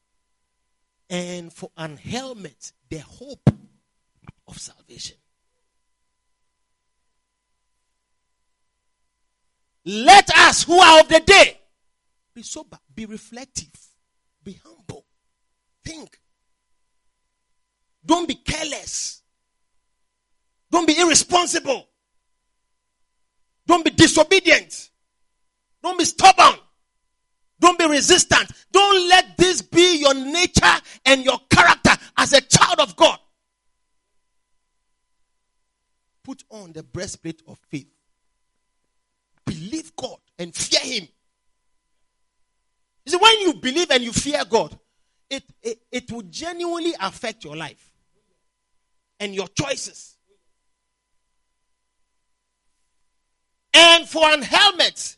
and for an helmet, the hope of salvation. Let us who are of the day be Be sober. Be reflective. Be humble. Think. Don't be careless. Don't be irresponsible. Don't be disobedient. Don't be stubborn. Don't be resistant. Don't let this be your nature and your character as a child of God. Put on the breastplate of faith. Believe God and fear Him. You see, when you believe and you fear God, it, it, it will genuinely affect your life and your choices. And for an helmet,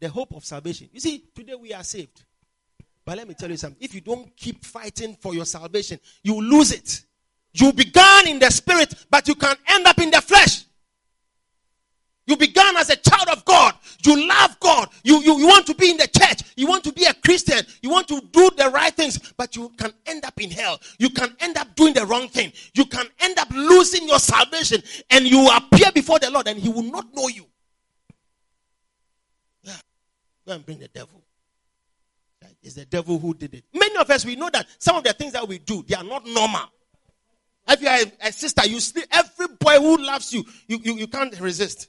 the hope of salvation. You see, today we are saved. But let me tell you something. If you don't keep fighting for your salvation, you lose it. You began in the spirit, but you can end up in the flesh. You began as a child of God. You love God. You, you, you want to be in the church. You want to be a Christian. You want to do the right things, but you can end up in hell. You can end up doing the wrong thing. You can end up losing your salvation and you appear before the Lord and He will not know you. Go and bring the devil. It's the devil who did it. Many of us, we know that some of the things that we do, they are not normal. If you are a, a sister, you sleep, every boy who loves you, you, you, you can't resist.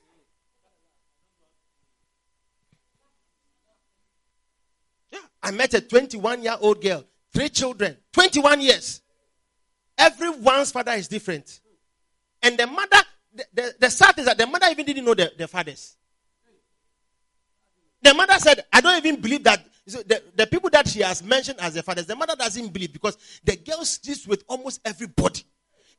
Yeah, I met a 21 year old girl, three children, 21 years. Everyone's father is different. And the mother, the, the, the sad is that the mother even didn't know the, the fathers. The mother said, I don't even believe that so the, the people that she has mentioned as the fathers, the mother doesn't believe because the girl sleeps with almost everybody.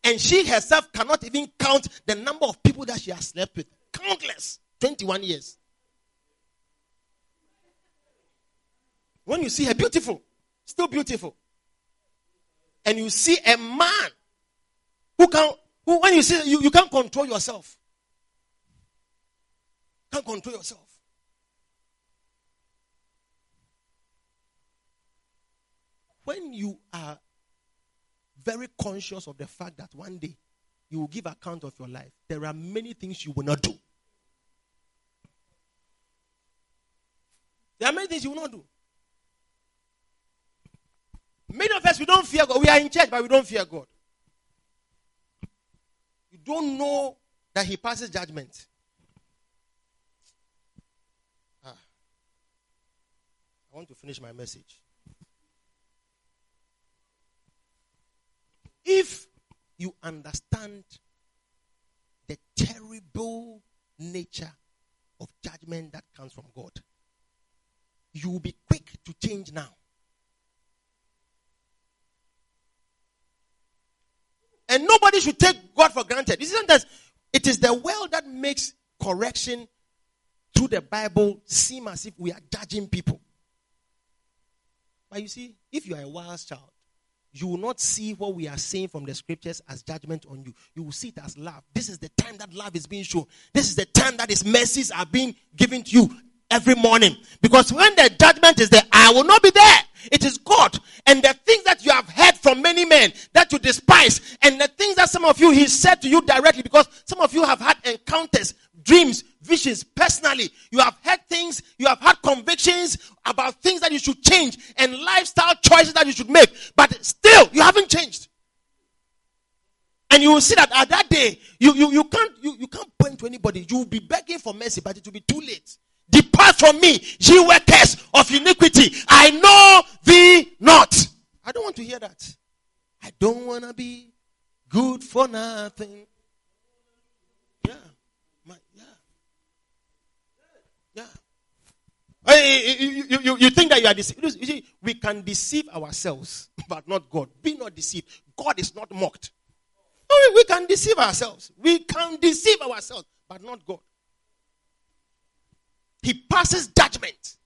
And she herself cannot even count the number of people that she has slept with. Countless. 21 years. When you see her beautiful, still beautiful. And you see a man who can who when you see you, you can't control yourself. Can't control yourself. When you are very conscious of the fact that one day you will give account of your life, there are many things you will not do. There are many things you will not do. Many of us, we don't fear God. We are in church, but we don't fear God. You don't know that He passes judgment. Ah. I want to finish my message. If you understand the terrible nature of judgment that comes from God, you will be quick to change now. And nobody should take God for granted. Isn't it is the world that makes correction through the Bible seem as if we are judging people. But you see, if you are a wise child, you will not see what we are saying from the scriptures as judgment on you. You will see it as love. This is the time that love is being shown. This is the time that His mercies are being given to you every morning. Because when the judgment is there, I will not be there. It is God. And the things that you have heard from many men that you despise, and the things that some of you He said to you directly, because some of you have had encounters, dreams, personally. You have had things, you have had convictions about things that you should change and lifestyle choices that you should make, but still you haven't changed. And you will see that at that day, you, you, you can't you, you can't point to anybody. You will be begging for mercy, but it will be too late. Depart from me, ye workers of iniquity. I know thee not. I don't want to hear that. I don't want to be good for nothing. Eh, eh, eh, you, you, you, think that you are deceived. You see, we can deceive ourselves, but not God. Be not deceived. God is not mocked. we can deceive ourselves. We can deceive ourselves, but not God. He passes judgment.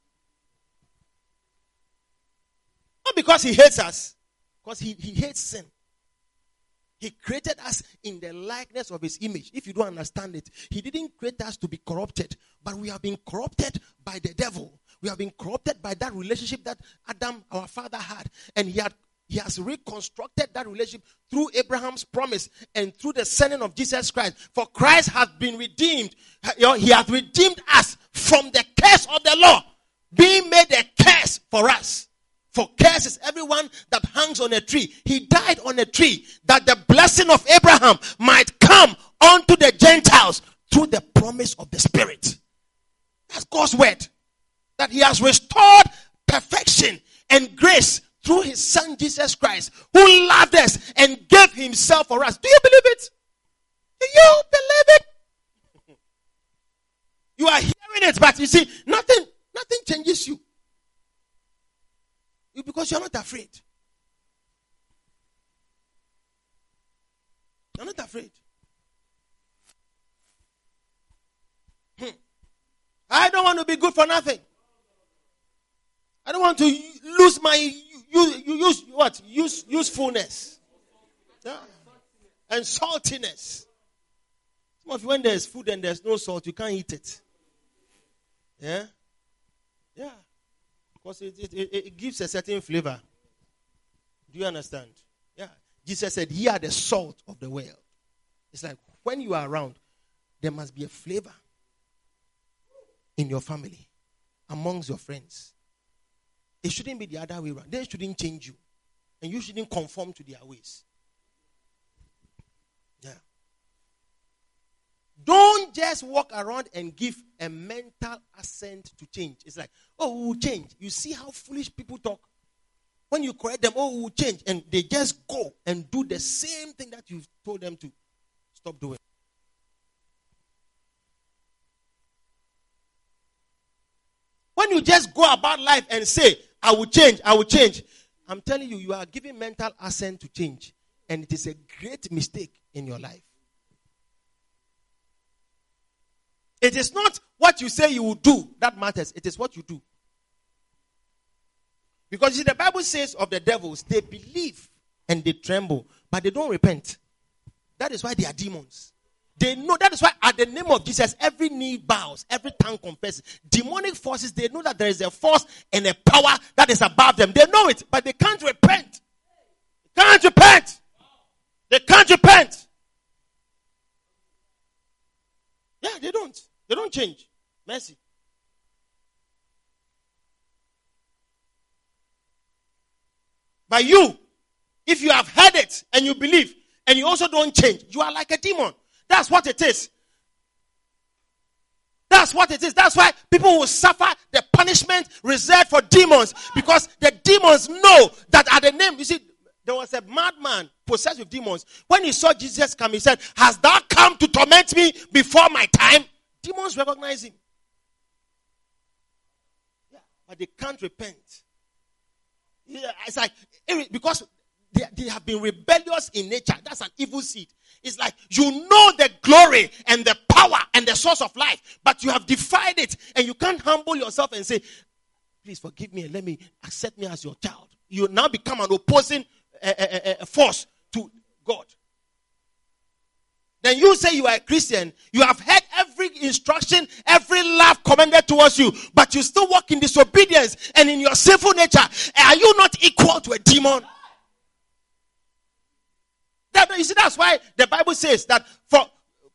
Not because he hates us, because he, he hates sin. He created us in the likeness of his image. If you don't understand it, he didn't create us to be corrupted, but we have been corrupted by the devil. We have been corrupted by that relationship that Adam, our father, had. And he had he has reconstructed that relationship through Abraham's promise and through the sending of Jesus Christ. For Christ has been redeemed. He has redeemed us from the curse of the law, being made a curse for us. For curses, everyone that hangs on a tree. He died on a tree that the blessing of Abraham might come unto the Gentiles through the promise of the Spirit. That's God's word. That He has restored perfection and grace through His Son Jesus Christ, who loved us and gave Himself for us. Do you believe it? Do you believe it? You are hearing it, but you see, nothing, nothing changes you. Because you're not afraid. You're not afraid. Hmm. I don't want to be good for nothing. I don't want to lose my use, use what use usefulness. Yeah. And saltiness. Some of you, when there's food and there's no salt, you can't eat it. Yeah? Yeah. Because it, it, it, it gives a certain flavor. Do you understand? Yeah. Jesus said, Ye are the salt of the world. It's like when you are around, there must be a flavor in your family, amongst your friends. It shouldn't be the other way around. They shouldn't change you. And you shouldn't conform to their ways. Yeah. Don't just walk around and give a mental assent to change. It's like, oh, we'll change. You see how foolish people talk? When you correct them, oh, we'll change. And they just go and do the same thing that you've told them to stop doing. When you just go about life and say, I will change, I will change, I'm telling you, you are giving mental assent to change. And it is a great mistake in your life. It is not what you say you will do that matters, it is what you do. Because see, the Bible says of the devils, they believe and they tremble, but they don't repent. That is why they are demons. They know that is why at the name of Jesus, every knee bows, every tongue confesses. Demonic forces, they know that there is a force and a power that is above them. They know it, but they can't repent. They can't repent. They can't repent. Yeah, they don't. They don't change. Mercy. But you, if you have heard it and you believe and you also don't change, you are like a demon. That's what it is. That's what it is. That's why people will suffer the punishment reserved for demons because the demons know that at the name, you see, there was a madman possessed with demons. When he saw Jesus come, he said, Has thou come to torment me before my time? Demons recognize him. Yeah, but they can't repent. Yeah, it's like, because they, they have been rebellious in nature. That's an evil seed. It's like you know the glory and the power and the source of life, but you have defied it and you can't humble yourself and say, Please forgive me and let me accept me as your child. You now become an opposing uh, uh, uh, force to God. Then you say you are a Christian, you have heard every instruction, every love commanded towards you, but you still walk in disobedience and in your sinful nature. Are you not equal to a demon? That, you see, that's why the Bible says that for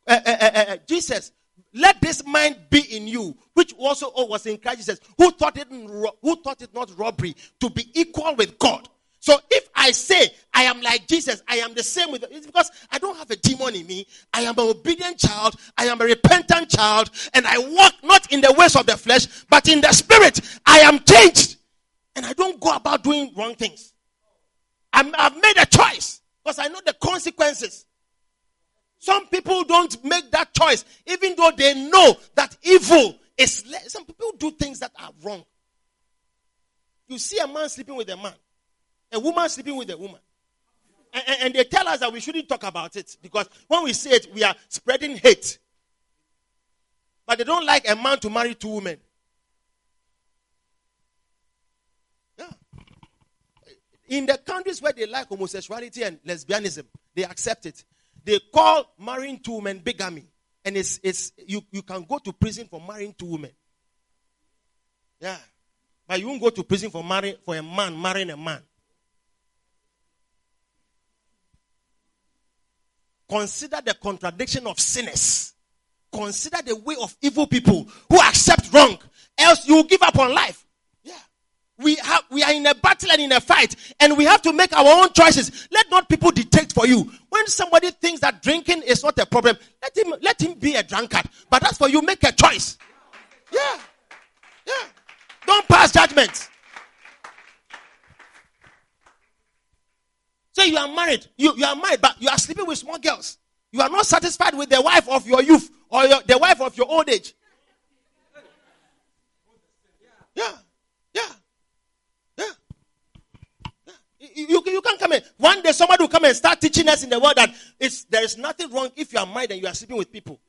uh, uh, uh, Jesus, let this mind be in you, which also was in Christ Jesus, who thought it who thought it not robbery to be equal with God. So if I say I am like Jesus, I am the same with it's because I don't have a demon in me. I am an obedient child, I am a repentant child, and I walk not in the ways of the flesh, but in the spirit. I am changed. And I don't go about doing wrong things. i have made a choice. Because I know the consequences. Some people don't make that choice, even though they know that evil is. Le- Some people do things that are wrong. You see a man sleeping with a man, a woman sleeping with a woman. And, and, and they tell us that we shouldn't talk about it because when we say it, we are spreading hate. But they don't like a man to marry two women. Yeah. In the countries where they like homosexuality and lesbianism, they accept it. They call marrying two women bigamy. And it's, it's you, you can go to prison for marrying two women. Yeah. But you won't go to prison for marrying for a man marrying a man. Consider the contradiction of sinners. Consider the way of evil people who accept wrong. Else you will give up on life. we have we are in a battle and in a fight, and we have to make our own choices. Let not people dictate for you. When somebody thinks that drinking is not a problem, let him let him be a drunkard. But as for you, make a choice. Yeah, yeah. Don't pass judgment. Say you are married. You, you are married, but you are sleeping with small girls. You are not satisfied with the wife of your youth or your, the wife of your old age. Yeah. Yeah. Yeah. yeah. You, you, you can come in. One day somebody will come and start teaching us in the world that it's, there is nothing wrong if you are married and you are sleeping with people.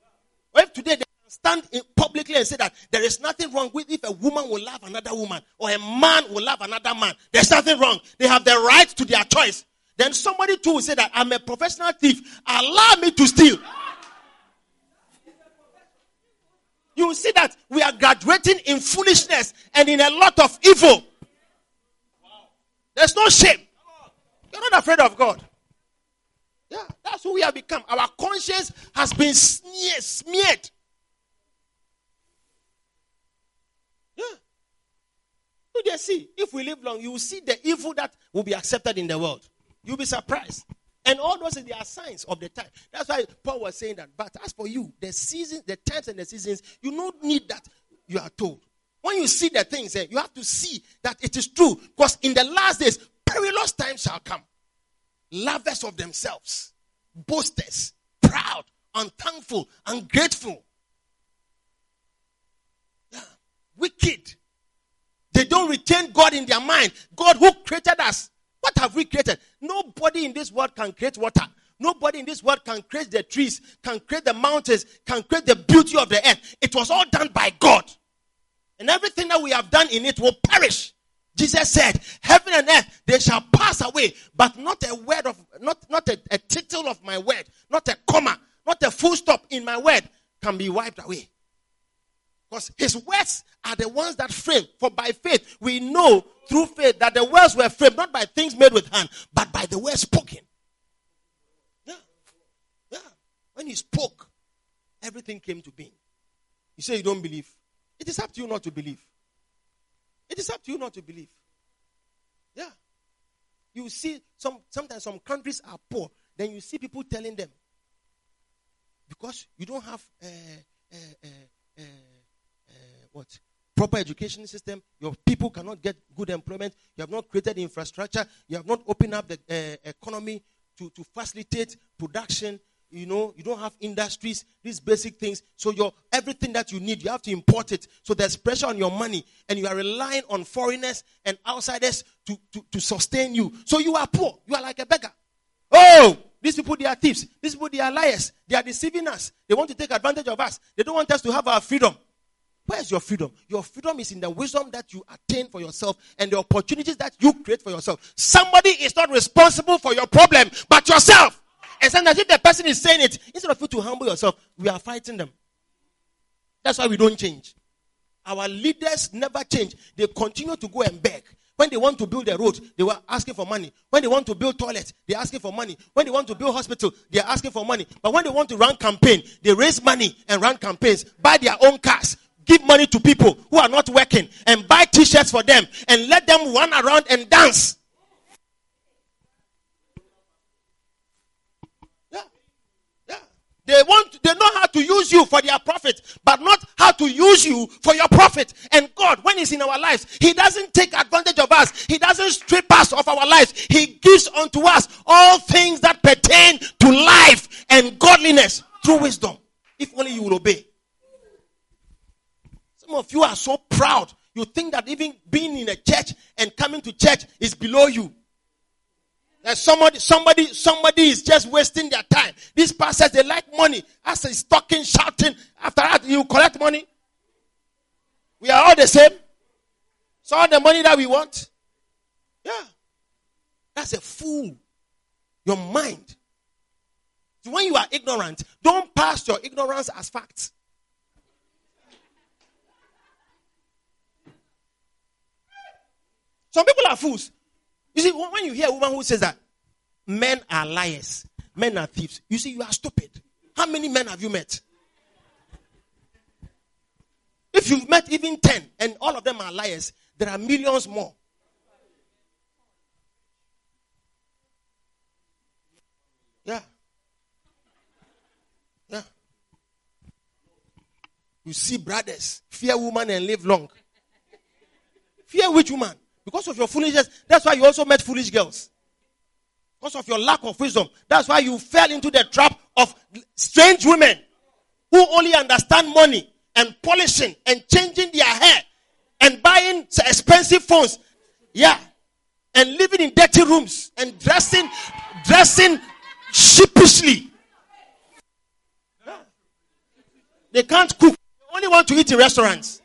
Or if today they stand publicly and say that there is nothing wrong with if a woman will love another woman or a man will love another man. There's nothing wrong. They have the right to their choice. Then somebody too will say that I'm a professional thief. Allow me to steal. You see that we are graduating in foolishness and in a lot of evil. There's no shame. You're not afraid of God. Yeah, that's who we have become. Our conscience has been smeared. smeared. Yeah. You just see, if we live long, you will see the evil that will be accepted in the world. You'll be surprised. And all those they are signs of the time. That's why Paul was saying that. But as for you, the seasons, the times and the seasons, you don't need that. You are told. When you see the things, eh, you have to see that it is true. Because in the last days, perilous times shall come. Lovers of themselves, boasters, proud, unthankful, ungrateful, yeah. wicked. They don't retain God in their mind. God who created us what have we created? Nobody in this world can create water. Nobody in this world can create the trees, can create the mountains, can create the beauty of the earth. It was all done by God. And everything that we have done in it will perish. Jesus said, Heaven and earth, they shall pass away, but not a word of, not, not a, a tittle of my word, not a comma, not a full stop in my word can be wiped away. Because his words are the ones that frame. For by faith, we know through faith that the words were framed not by things made with hand, but by the words spoken. Yeah. Yeah. When he spoke, everything came to being. You say you don't believe. It is up to you not to believe. It is up to you not to believe. Yeah. You see, some sometimes some countries are poor. Then you see people telling them, because you don't have uh, uh, uh, what? Proper education system. Your people cannot get good employment. You have not created infrastructure. You have not opened up the uh, economy to, to facilitate production. You know, you don't have industries, these basic things. So your everything that you need, you have to import it. So there's pressure on your money, and you are relying on foreigners and outsiders to, to, to sustain you. So you are poor. You are like a beggar. Oh, these people, they are thieves. These people, they are liars. They are deceiving us. They want to take advantage of us. They don't want us to have our freedom. Where's your freedom? Your freedom is in the wisdom that you attain for yourself and the opportunities that you create for yourself. Somebody is not responsible for your problem, but yourself. And sometimes if the person is saying it, instead of you to humble yourself, we are fighting them. That's why we don't change. Our leaders never change. They continue to go and beg. When they want to build a road, they were asking for money. When they want to build toilets, they're asking for money. When they want to build hospital, they're asking for money. But when they want to run campaign, they raise money and run campaigns, buy their own cars, give money to people who are not working and buy t-shirts for them and let them run around and dance. Yeah. Yeah. They want they know how to use you for their profit, but not how to use you for your profit. And God, when He's in our lives, He doesn't take advantage of us, He doesn't strip us of our lives. He gives unto us all things that pertain to life and godliness through wisdom. If only you will obey. Some of you are so proud. You think that even being in a church and coming to church is below you. That somebody, somebody, somebody is just wasting their time. These pastors, they like money. As he's talking, shouting. After that, you collect money. We are all the same. So all the money that we want. Yeah. That's a fool. Your mind. When you are ignorant, don't pass your ignorance as facts. Some people are fools. You see, when you hear a woman who says that men are liars, men are thieves, you see, you are stupid. How many men have you met? If you've met even 10 and all of them are liars, there are millions more. Yeah. Yeah. You see brothers, fear woman and live long. Fear which woman? Because of your foolishness. That's why you also met foolish girls. Because of your lack of wisdom. That's why you fell into the trap of strange women who only understand money and polishing and changing their hair and buying expensive phones. Yeah. And living in dirty rooms and dressing, dressing sheepishly. They can't cook. They only want to eat in restaurants.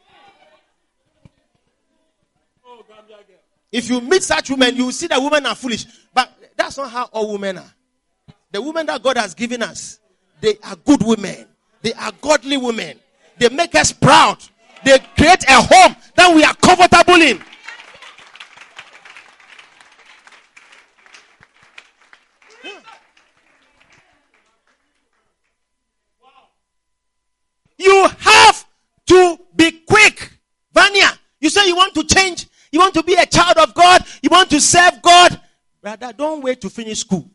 If you meet such women, you will see that women are foolish. But that's not how all women are. The women that God has given us, they are good women. They are godly women. They make us proud. They create a home that we are comfortable in. You have to be quick. Vanya, you say you want to change. You want to be a child of God. You want to serve God. Brother, don't wait to finish school.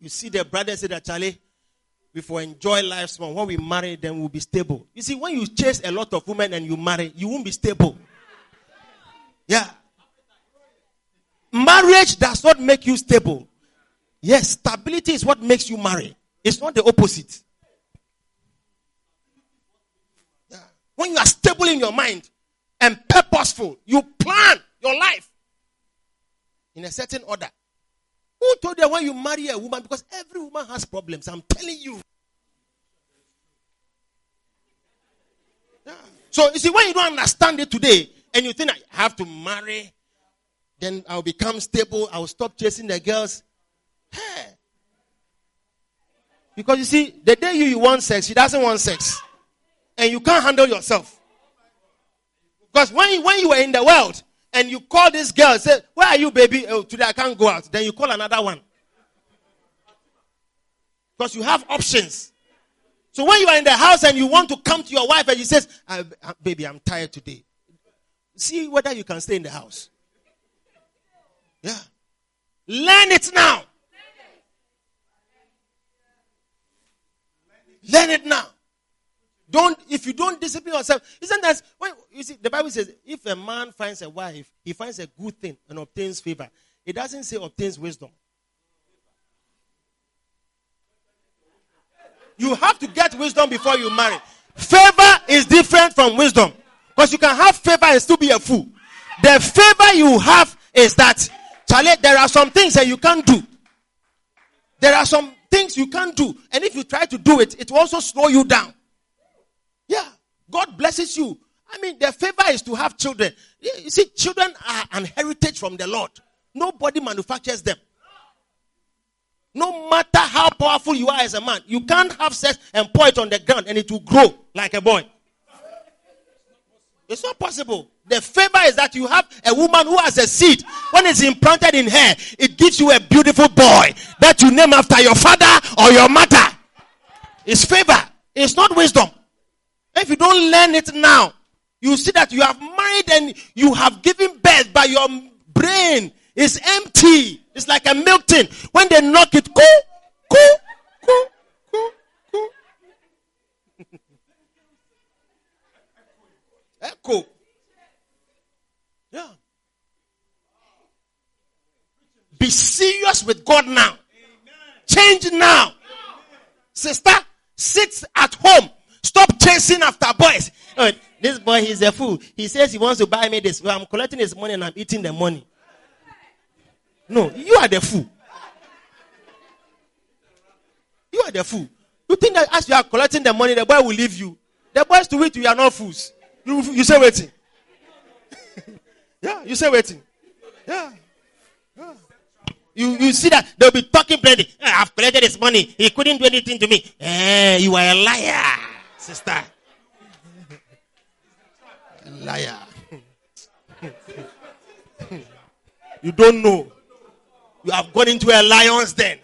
You see, the brother said that, Charlie, will enjoy life small. When we marry, then we'll be stable. You see, when you chase a lot of women and you marry, you won't be stable. Yeah. Marriage does not make you stable. Yes, stability is what makes you marry. It's not the opposite. When you are stable in your mind and purposeful, you plan your life in a certain order. Who told you when you marry a woman? Because every woman has problems. I'm telling you. Yeah. So you see, when you don't understand it today, and you think I have to marry, then I'll become stable. I'll stop chasing the girls. Hey. Because you see, the day you, you want sex, she doesn't want sex. And you can't handle yourself. Because when you, when you were in the world and you call this girl, say, Where are you, baby? Oh, today I can't go out. Then you call another one. Because you have options. So when you are in the house and you want to come to your wife and she says, Baby, I'm tired today. See whether you can stay in the house. Yeah. Learn it now. Learn it now. Don't if you don't discipline yourself. Isn't that when you see the Bible says if a man finds a wife, he finds a good thing and obtains favor. It doesn't say obtains wisdom. You have to get wisdom before you marry. Favor is different from wisdom. Because you can have favor and still be a fool. The favor you have is that, Charlie, there are some things that you can't do. There are some things you can't do. And if you try to do it, it will also slow you down. Yeah. God blesses you. I mean, the favor is to have children. You see, children are an heritage from the Lord. Nobody manufactures them. No matter how powerful you are as a man, you can't have sex and pour it on the ground and it will grow like a boy. It's not possible. The favor is that you have a woman who has a seed. When it's implanted in her, it gives you a beautiful boy that you name after your father or your mother. It's favor. It's not wisdom. If you don't learn it now, you see that you have married and you have given birth, but your brain is empty. It's like a milk tin. When they knock it, go, go, go, go, go. Echo. Yeah. Be serious with God now. Change now. Sister, sit at home. Stop chasing after boys. Oh, this boy, he's a fool. He says he wants to buy me this. Well, I'm collecting his money and I'm eating the money. No, you are the fool. You are the fool. You think that as you are collecting the money, the boy will leave you. The boys to it, you are not fools. You, you say waiting. yeah, you say waiting. Yeah. yeah. You, you see that they'll be talking plenty. Ah, I've collected his money. He couldn't do anything to me. Eh, you are a liar, Sister. Liar. you don't know. You have gone into a lion's den.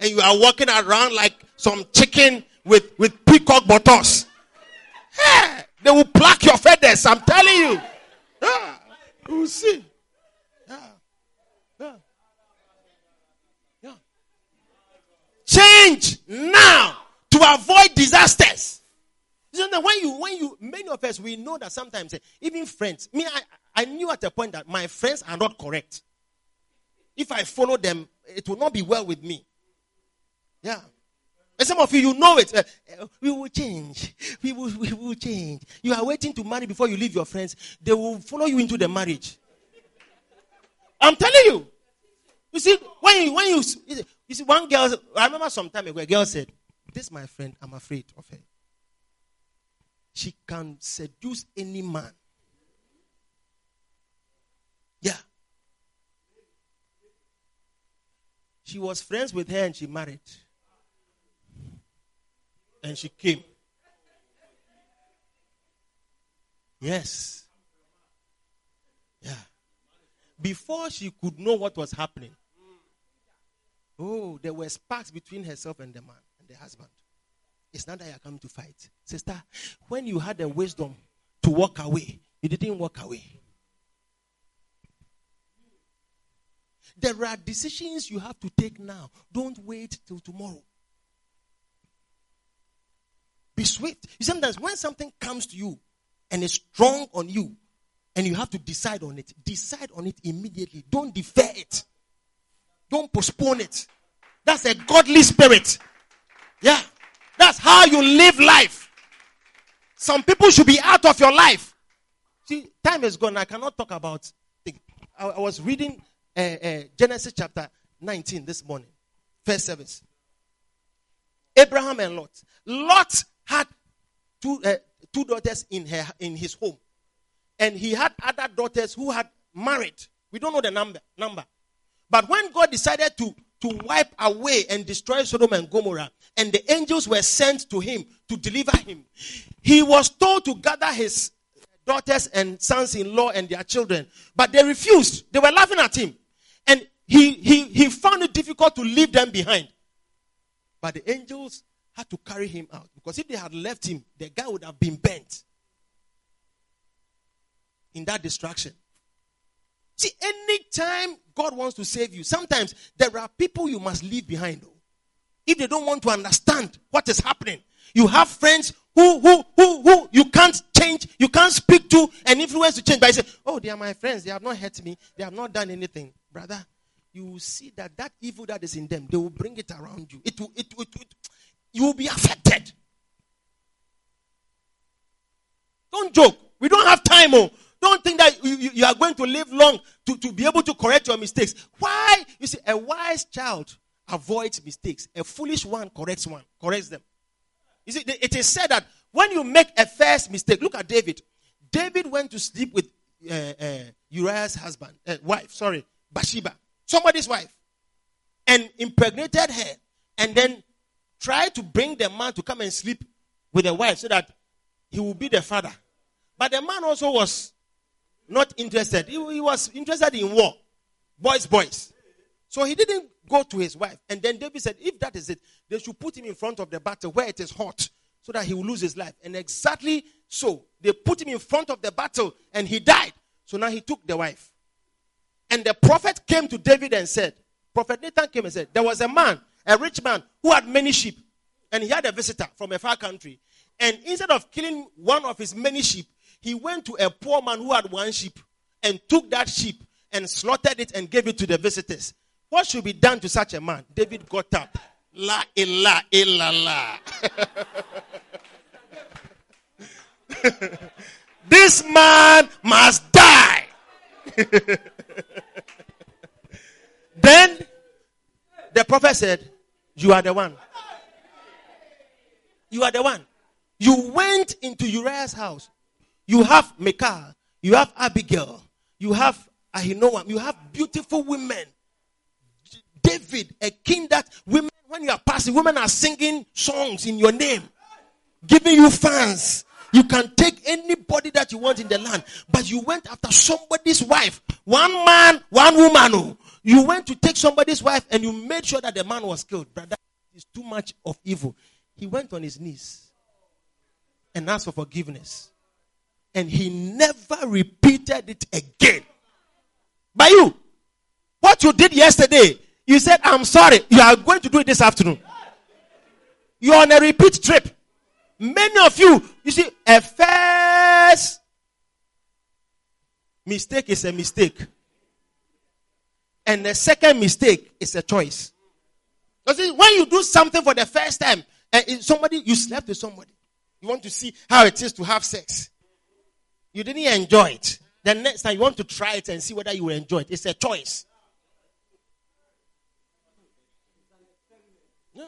And you are walking around like some chicken with, with peacock buttocks. Hey, they will pluck your feathers, I'm telling you. Yeah, you will see. Yeah. Yeah. Yeah. Change now to avoid disasters. You know, when you, when you, many of us, we know that sometimes, eh, even friends, me, I, I knew at a point that my friends are not correct. If I follow them, it will not be well with me. Yeah. And some of you, you know it. Eh, eh, we will change. We will, we will change. You are waiting to marry before you leave your friends. They will follow you into the marriage. I'm telling you. You see, when you, when you, you see, one girl, I remember some time ago, a girl said, this, my friend, I'm afraid of her. She can seduce any man. Yeah. She was friends with her and she married. And she came. Yes. Yeah. Before she could know what was happening, oh, there were sparks between herself and the man the husband. It's not that you're coming to fight. Sister, when you had the wisdom to walk away, you didn't walk away. There are decisions you have to take now. Don't wait till tomorrow. Be swift. Sometimes when something comes to you and is strong on you, and you have to decide on it, decide on it immediately. Don't defer it. Don't postpone it. That's a godly spirit. Yeah. That's how you live life. Some people should be out of your life. See, time is gone. I cannot talk about. I, I was reading uh, uh, Genesis chapter 19 this morning, first service. Abraham and Lot. Lot had two, uh, two daughters in, her, in his home. And he had other daughters who had married. We don't know the number. number. But when God decided to, to wipe away and destroy Sodom and Gomorrah, and the angels were sent to him to deliver him, he was told to gather his daughters and sons in law and their children. But they refused. They were laughing at him. And he, he, he found it difficult to leave them behind. But the angels had to carry him out. Because if they had left him, the guy would have been bent in that distraction. See, anytime God wants to save you, sometimes there are people you must leave behind. If they don't want to understand what is happening, you have friends who, who, who, who you can't change, you can't speak to and influence to change. But you say, oh, they are my friends. They have not hurt me. They have not done anything. Brother, you will see that that evil that is in them, they will bring it around you. It will, it, it, it, you will be affected. Don't joke. We don't have time. Oh. Don't think that you, you, are going to live long to, to be able to correct your mistakes. Why? You see, a wise child avoids mistakes. A foolish one corrects one, corrects them. You see, it is said that when you make a first mistake, look at David. David went to sleep with uh, uh, Uriah's husband, uh, wife, sorry, Bathsheba, somebody's wife, and impregnated her, and then tried to bring the man to come and sleep with the wife so that he will be the father. But the man also was not interested. He, he was interested in war. Boys, boys. So he didn't go to his wife. And then David said, if that is it, they should put him in front of the battle where it is hot so that he will lose his life. And exactly so, they put him in front of the battle and he died. So now he took the wife. And the prophet came to David and said, Prophet Nathan came and said, There was a man, a rich man, who had many sheep. And he had a visitor from a far country. And instead of killing one of his many sheep, he went to a poor man who had one sheep and took that sheep and slaughtered it and gave it to the visitors. What should be done to such a man? David got up. La illa illa la. this man must die. then the prophet said, You are the one. You are the one. You went into Uriah's house. You have Michal, you have Abigail, you have Ahinoam, you have beautiful women. David, a king that women, when you are passing, women are singing songs in your name, giving you fans. You can take anybody that you want in the land, but you went after somebody's wife. One man, one woman. Oh. You went to take somebody's wife and you made sure that the man was killed. Brother, it's too much of evil. He went on his knees and asked for forgiveness and he never repeated it again. By you, what you did yesterday, you said, I'm sorry, you are going to do it this afternoon. You're on a repeat trip. Many of you, you see, a first mistake is a mistake. And the second mistake is a choice. Because when you do something for the first time, and somebody, you slept with somebody, you want to see how it is to have sex. You didn't enjoy it. The next time you want to try it and see whether you will enjoy it. It's a choice. Yeah.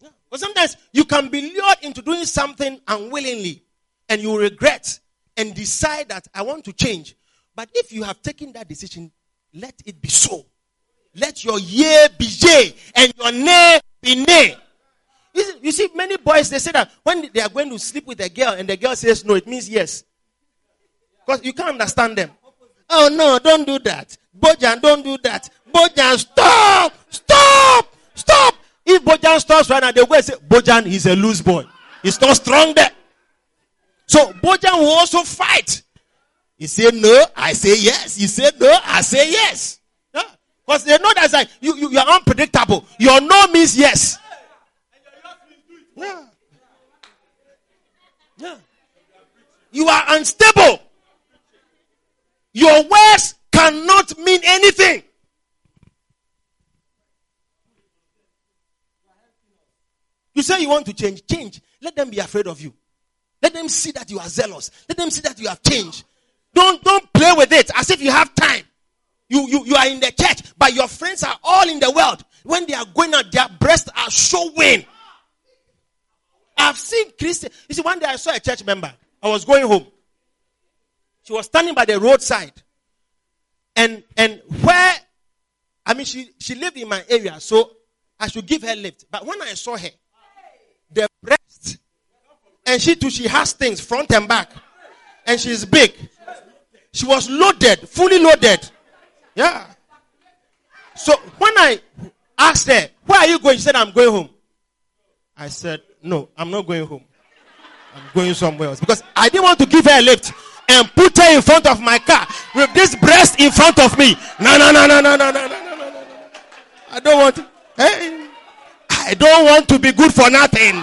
Yeah. But sometimes you can be lured into doing something unwillingly and you regret and decide that I want to change. But if you have taken that decision, let it be so. Let your yea be yea and your nay be nay. You see, many boys they say that when they are going to sleep with a girl and the girl says no, it means yes. Because you can't understand them. Oh no, don't do that. Bojan, don't do that. Bojan, stop! Stop! Stop! If Bojan stops right now, they'll say, Bojan is a loose boy. He's not strong there. So Bojan will also fight. He said no, I say yes. He said no, I say yes. Because they know that's like you, you, you are unpredictable. Your no means yes. Yeah. Yeah. You are unstable. Your words cannot mean anything. You say you want to change, change. Let them be afraid of you. Let them see that you are zealous. Let them see that you have changed. Don't, don't play with it as if you have time. You, you, you are in the church, but your friends are all in the world. When they are going out, their breasts are showing. I've seen Christian. You see, one day I saw a church member. I was going home. She was standing by the roadside. And and where I mean she, she lived in my area, so I should give her lift. But when I saw her, the breast, and she too, she has things front and back. And she's big. She was loaded, fully loaded. Yeah. So when I asked her, Where are you going? She said, I'm going home. I said, No, I'm not going home. I'm going somewhere else. Because I didn't want to give her a lift and put her in front of my car with this breast in front of me. No, no, no, no, no, no, no, no, no, no. I don't want to. Hey, I don't want to be good for nothing.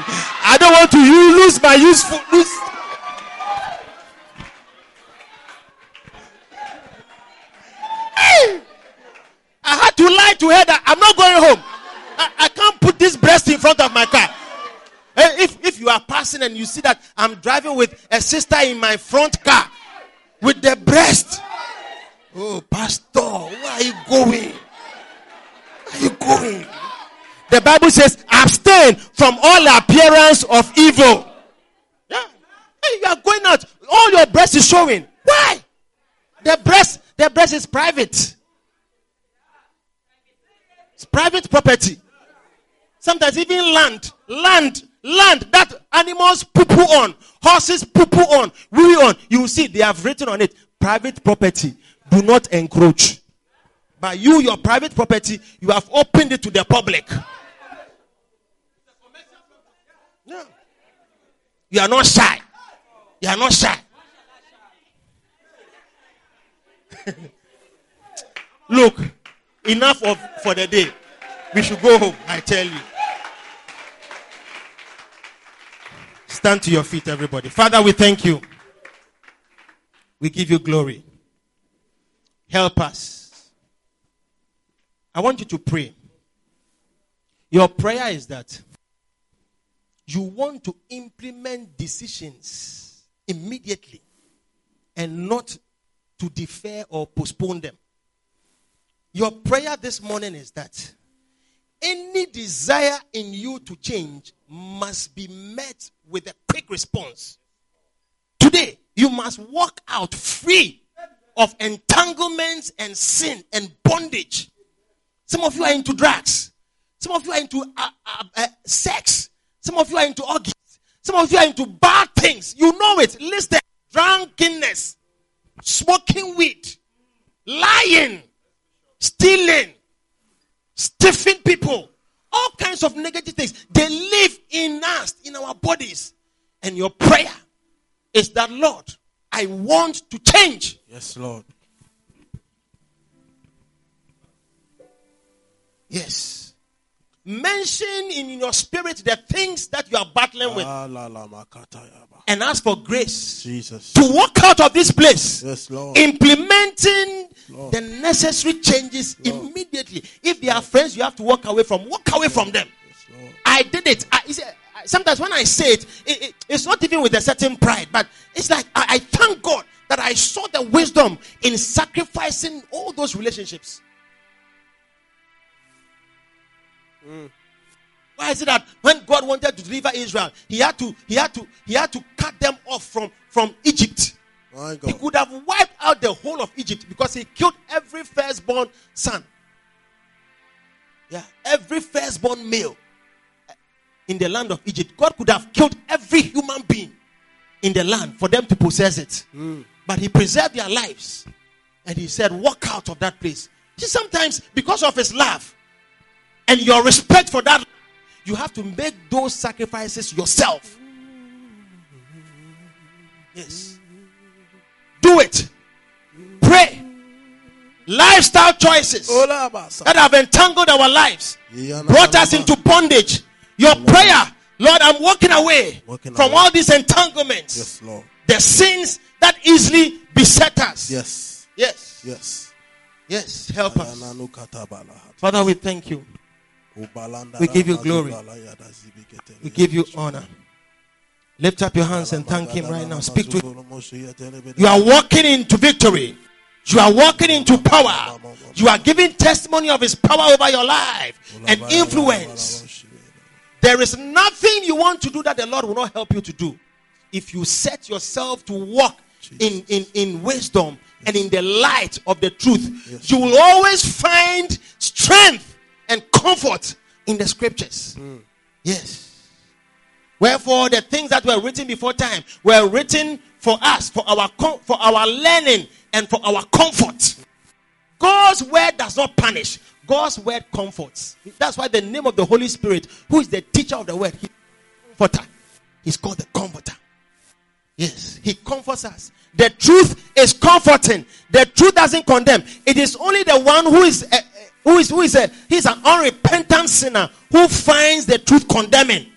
I don't want to lose my useful. Lose. Hey, I had to lie to her that I'm not going home. I, I can't put this breast in front of my car. Eh, if, if you are passing and you see that I'm driving with a sister in my front car with the breast. Oh, Pastor, where are you going? Where are you going? The Bible says, abstain from all appearance of evil. Yeah. Hey, you are going out. All your breast is showing. Why? The breast, the breast is private. It's private property. Sometimes even land, land land that animals poo on, horses poo on, we on. You see, they have written on it private property. Do not encroach. By you, your private property, you have opened it to the public. You are not shy. You are not shy. Look, enough of for the day. We should go home, I tell you. Stand to your feet, everybody. Father, we thank you. We give you glory. Help us. I want you to pray. Your prayer is that you want to implement decisions immediately and not to defer or postpone them. Your prayer this morning is that any desire in you to change must be met with a quick response. Today, you must walk out free of entanglements and sin and bondage. Some of you are into drugs. Some of you are into uh, uh, uh, sex. Some of you are into orgies. Some of you are into bad things. You know it. Listen. Drunkenness, smoking weed, lying, stealing, stiffing people, all kinds of negative things. They live in us, in our bodies. And your prayer is that, Lord, I want to change. Yes, Lord. Yes. Mention in your spirit the things that you are battling with Ah, la, la, makatayaba. and ask for grace Jesus. to walk out of this place Yes, Lord. implementing Lord. the necessary changes immediately if they are friends you have to walk away from walk away from them Yes, I did it. I, I- sometimes when I say it, it, it- it's not even with a certain pride, but it's like I, I thank God that I saw the wisdom in sacrificing all those relationships. Mm. Why is it that when God wanted to deliver Israel, he had to he had to he had to cut them off from from Egypt? My God. He could have wiped out the whole of Egypt because he killed every firstborn son. Yeah, every firstborn male in the land of Egypt. God could have killed every human being in the land for them to possess it. Mm. But he preserved their lives. And he said, Walk out of that place. See, sometimes because of his love and your respect for that, you have to make those sacrifices yourself. Yes. Do it. Pray. Lifestyle choices that have entangled our lives, brought us into bondage. Your prayer, Lord, I'm walking away Walking from away. all these entanglements, Yes, Lord. the sins that easily beset us. Yes. yes, Yes. yes. Help us, Father. We thank you. We give you glory. zubala yada zibikete. We give you honor. Lift up your hands and thank Him right now. Speak to Him. You are walking into victory. You are walking into power. You are giving testimony of His power over your life and influence. There is nothing you want to do that the Lord will not help you to do. If you set yourself to walk in, in, in wisdom and in the light of the truth, you will always find strength and comfort in the scriptures. Yes. Wherefore, the things that were written before time were written for us, for our com- for our learning and for our comfort. God's word does not punish. God's word comforts. That's why the name of the Holy Spirit, who is the teacher of the word, he comforter. He's called the comforter. Yes, he comforts us. The truth is comforting. The truth doesn't condemn. It is only the one who is a, who is who is a he's an unrepentant sinner who finds the truth condemning.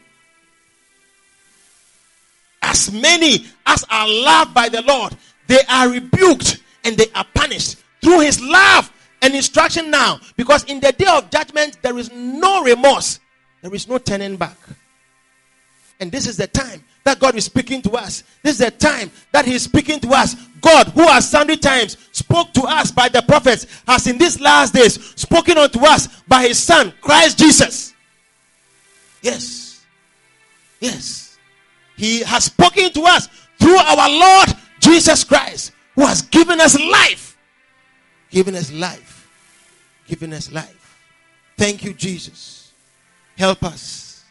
As many as are loved by the Lord, they are rebuked and they are punished through his love and instruction now. Because in the day of judgment, there is no remorse, there is no turning back. And this is the time that God is speaking to us. This is the time that He is speaking to us. God, who has sundry times spoke to us by the prophets, has in these last days spoken unto us by His Son, Christ Jesus. Yes. Yes. He has spoken to us through our Lord Jesus Christ, who has given us life. Given us life. Given us life. Thank you, Jesus. Help us.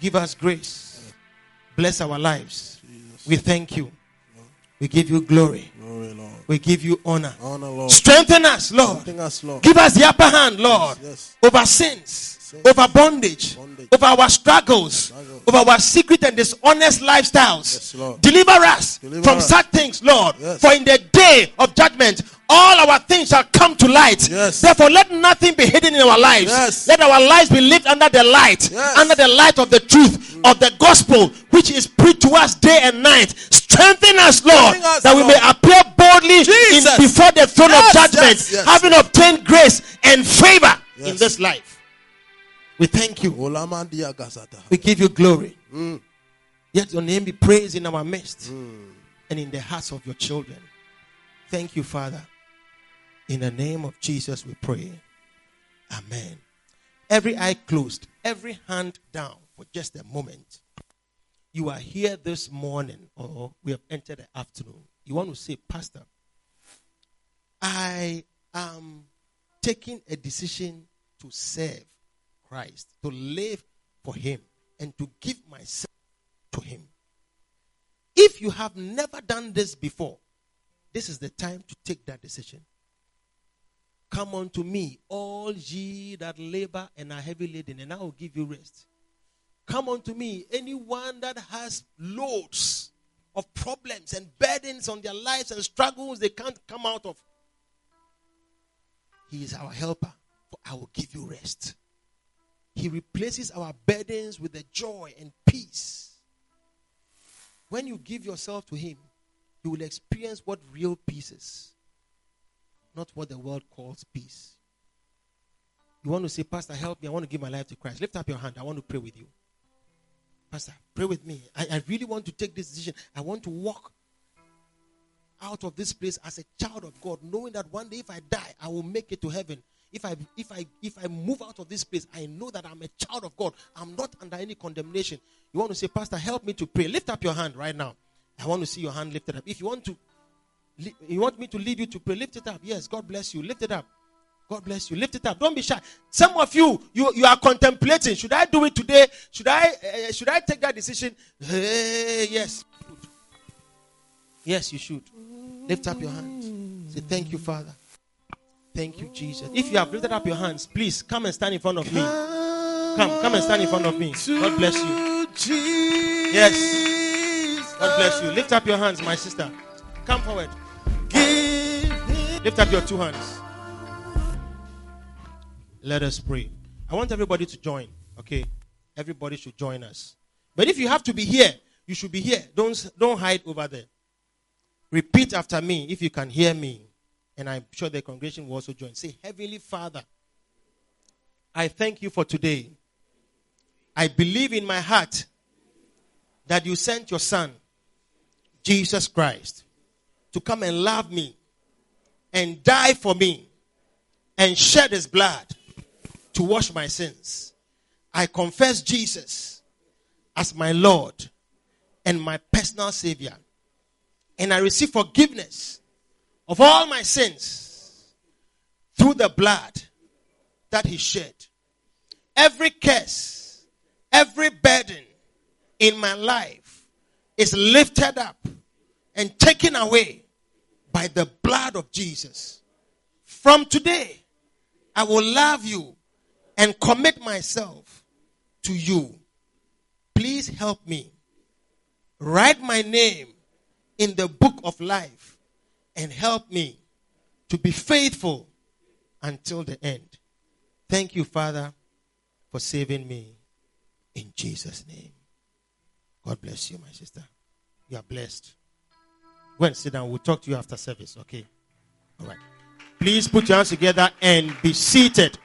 Give us grace. Bless our lives. We thank you. We give you glory. Glory, Lord. We give you honor. Honor, Lord. Strengthen us, Lord. Strengthen us, Lord. Give us the upper hand, Lord, Yes. over sins, over bondage, Bondage. over our struggles, Struggles. over our secret and dishonest lifestyles. Yes, Lord. Deliver us Deliver from us. such things, Lord. Yes. For in the day of judgment, all our things shall come to light. Yes. Therefore, let nothing be hidden in our lives. Yes. Let our lives be lived under the light, Yes. under the light of the truth of the gospel, which is preached to us day and night. Strengthen us, Lord, Strengthen us, that we may appear boldly in, before the throne of judgment, having obtained grace and favor in this life. We thank you. We give you glory. Mm. Yet your name be praised in our midst and in the hearts of your children. Thank you, Father. In the name of Jesus, we pray. Amen. Every eye closed, every hand down for just a moment. You are here this morning, or we have entered the afternoon. You want to say, Pastor, I am taking a decision to serve Christ, to live for Him, and to give myself to Him. If you have never done this before, this is the time to take that decision. Come unto me, all ye that labor and are heavy laden, and I will give you rest. Come unto me, anyone that has loads of problems and burdens on their lives and struggles they can't come out of. He is our helper, for I will give you rest. He replaces our burdens with the joy and peace. When you give yourself to Him, you will experience what real peace is, not what the world calls peace. You want to say, Pastor, help me. I want to give my life to Christ. Lift up your hand. I want to pray with you. Pastor, pray with me. I, I really want to take this decision. I want to walk out of this place as a child of God, knowing that one day if I die, I will make it to heaven. If I if I if I move out of this place, I know that I'm a child of God. I'm not under any condemnation. You want to say, Pastor, help me to pray. Lift up your hand right now. I want to see your hand lifted up. If you want to you want me to lead you to pray, lift it up. Yes, God bless you. Lift it up. God bless you. Lift it up. Don't be shy. Some of you, you, you are contemplating. Should I do it today? Should I uh, should I take that decision? Hey, yes. Yes, you should. Lift up your hands. Say, Thank you, Father. Thank you, Jesus. If you have lifted up your hands, please come and stand in front of me. Come, come and stand in front of me. God bless you. Yes. God bless you. Lift up your hands, my sister. Come forward. Lift up your two hands. Let us pray. I want everybody to join. Okay? Everybody should join us. But if you have to be here, you should be here. Don't, don't hide over there. Repeat after me if you can hear me. And I'm sure the congregation will also join. Say, Heavenly Father, I thank you for today. I believe in my heart that you sent your Son, Jesus Christ, to come and love me and die for me and shed his blood to wash my sins. I confess Jesus as my Lord and my personal Savior. And I receive forgiveness of all my sins through the blood that He shed. Every curse, every burden in my life is lifted up and taken away by the blood of Jesus. From today, I will love you and commit myself to you. Please help me. Write my name in the book of life and help me to be faithful until the end. Thank you, Father, for saving me in Jesus' name. God bless you, my sister. You are blessed. Go and sit down. We'll talk to you after service, okay? All right. Please put your hands together and be seated.